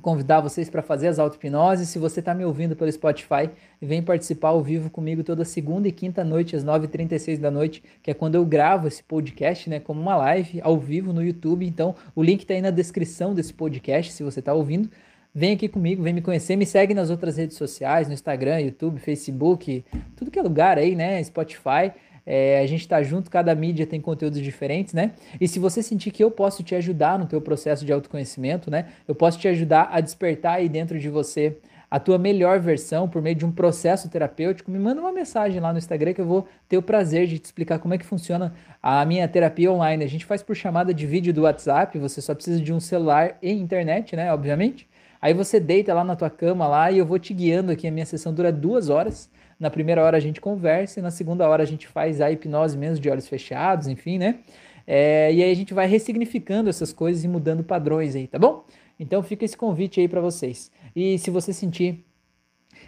convidar vocês para fazer as auto-hipnoses. Se você está me ouvindo pelo Spotify, vem participar ao vivo comigo toda segunda e quinta noite, às 9h36 da noite, que é quando eu gravo esse podcast, né, como uma live ao vivo no YouTube. Então, o link está aí na descrição desse podcast, se você está ouvindo. Vem aqui comigo, vem me conhecer, me segue nas outras redes sociais, no Instagram, YouTube, Facebook, tudo que é lugar aí, né? Spotify. É, a gente está junto, cada mídia tem conteúdos diferentes, né? E se você sentir que eu posso te ajudar no teu processo de autoconhecimento, né? Eu posso te ajudar a despertar aí dentro de você a tua melhor versão por meio de um processo terapêutico, me manda uma mensagem lá no Instagram que eu vou ter o prazer de te explicar como é que funciona a minha terapia online. A gente faz por chamada de vídeo do WhatsApp, você só precisa de um celular e internet, né? Obviamente. Aí você deita lá na tua cama lá e eu vou te guiando aqui. A minha sessão dura duas horas. Na primeira hora a gente conversa e na segunda hora a gente faz a hipnose mesmo de olhos fechados, enfim, né? É, e aí a gente vai ressignificando essas coisas e mudando padrões aí, tá bom? Então fica esse convite aí para vocês. E se você sentir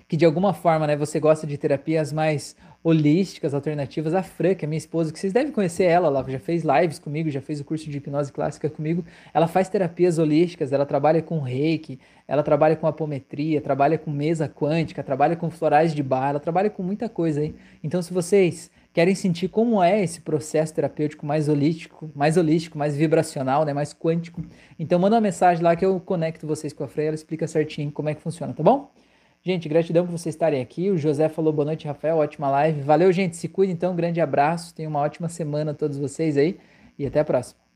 que de alguma forma, né, você gosta de terapias mais holísticas, alternativas. A Fran, que é minha esposa, que vocês devem conhecer ela, ela já fez lives comigo, já fez o curso de hipnose clássica comigo. Ela faz terapias holísticas, ela trabalha com reiki, ela trabalha com apometria, trabalha com mesa quântica, trabalha com florais de bar, ela trabalha com muita coisa aí. Então, se vocês querem sentir como é esse processo terapêutico mais holístico, mais holístico, mais vibracional, né, mais quântico, então manda uma mensagem lá que eu conecto vocês com a Freya, ela explica certinho como é que funciona, tá bom? Gente, gratidão por vocês estarem aqui. O José falou boa noite, Rafael. Ótima live. Valeu, gente. Se cuida então. Um grande abraço. Tenham uma ótima semana a todos vocês aí. E até a próxima.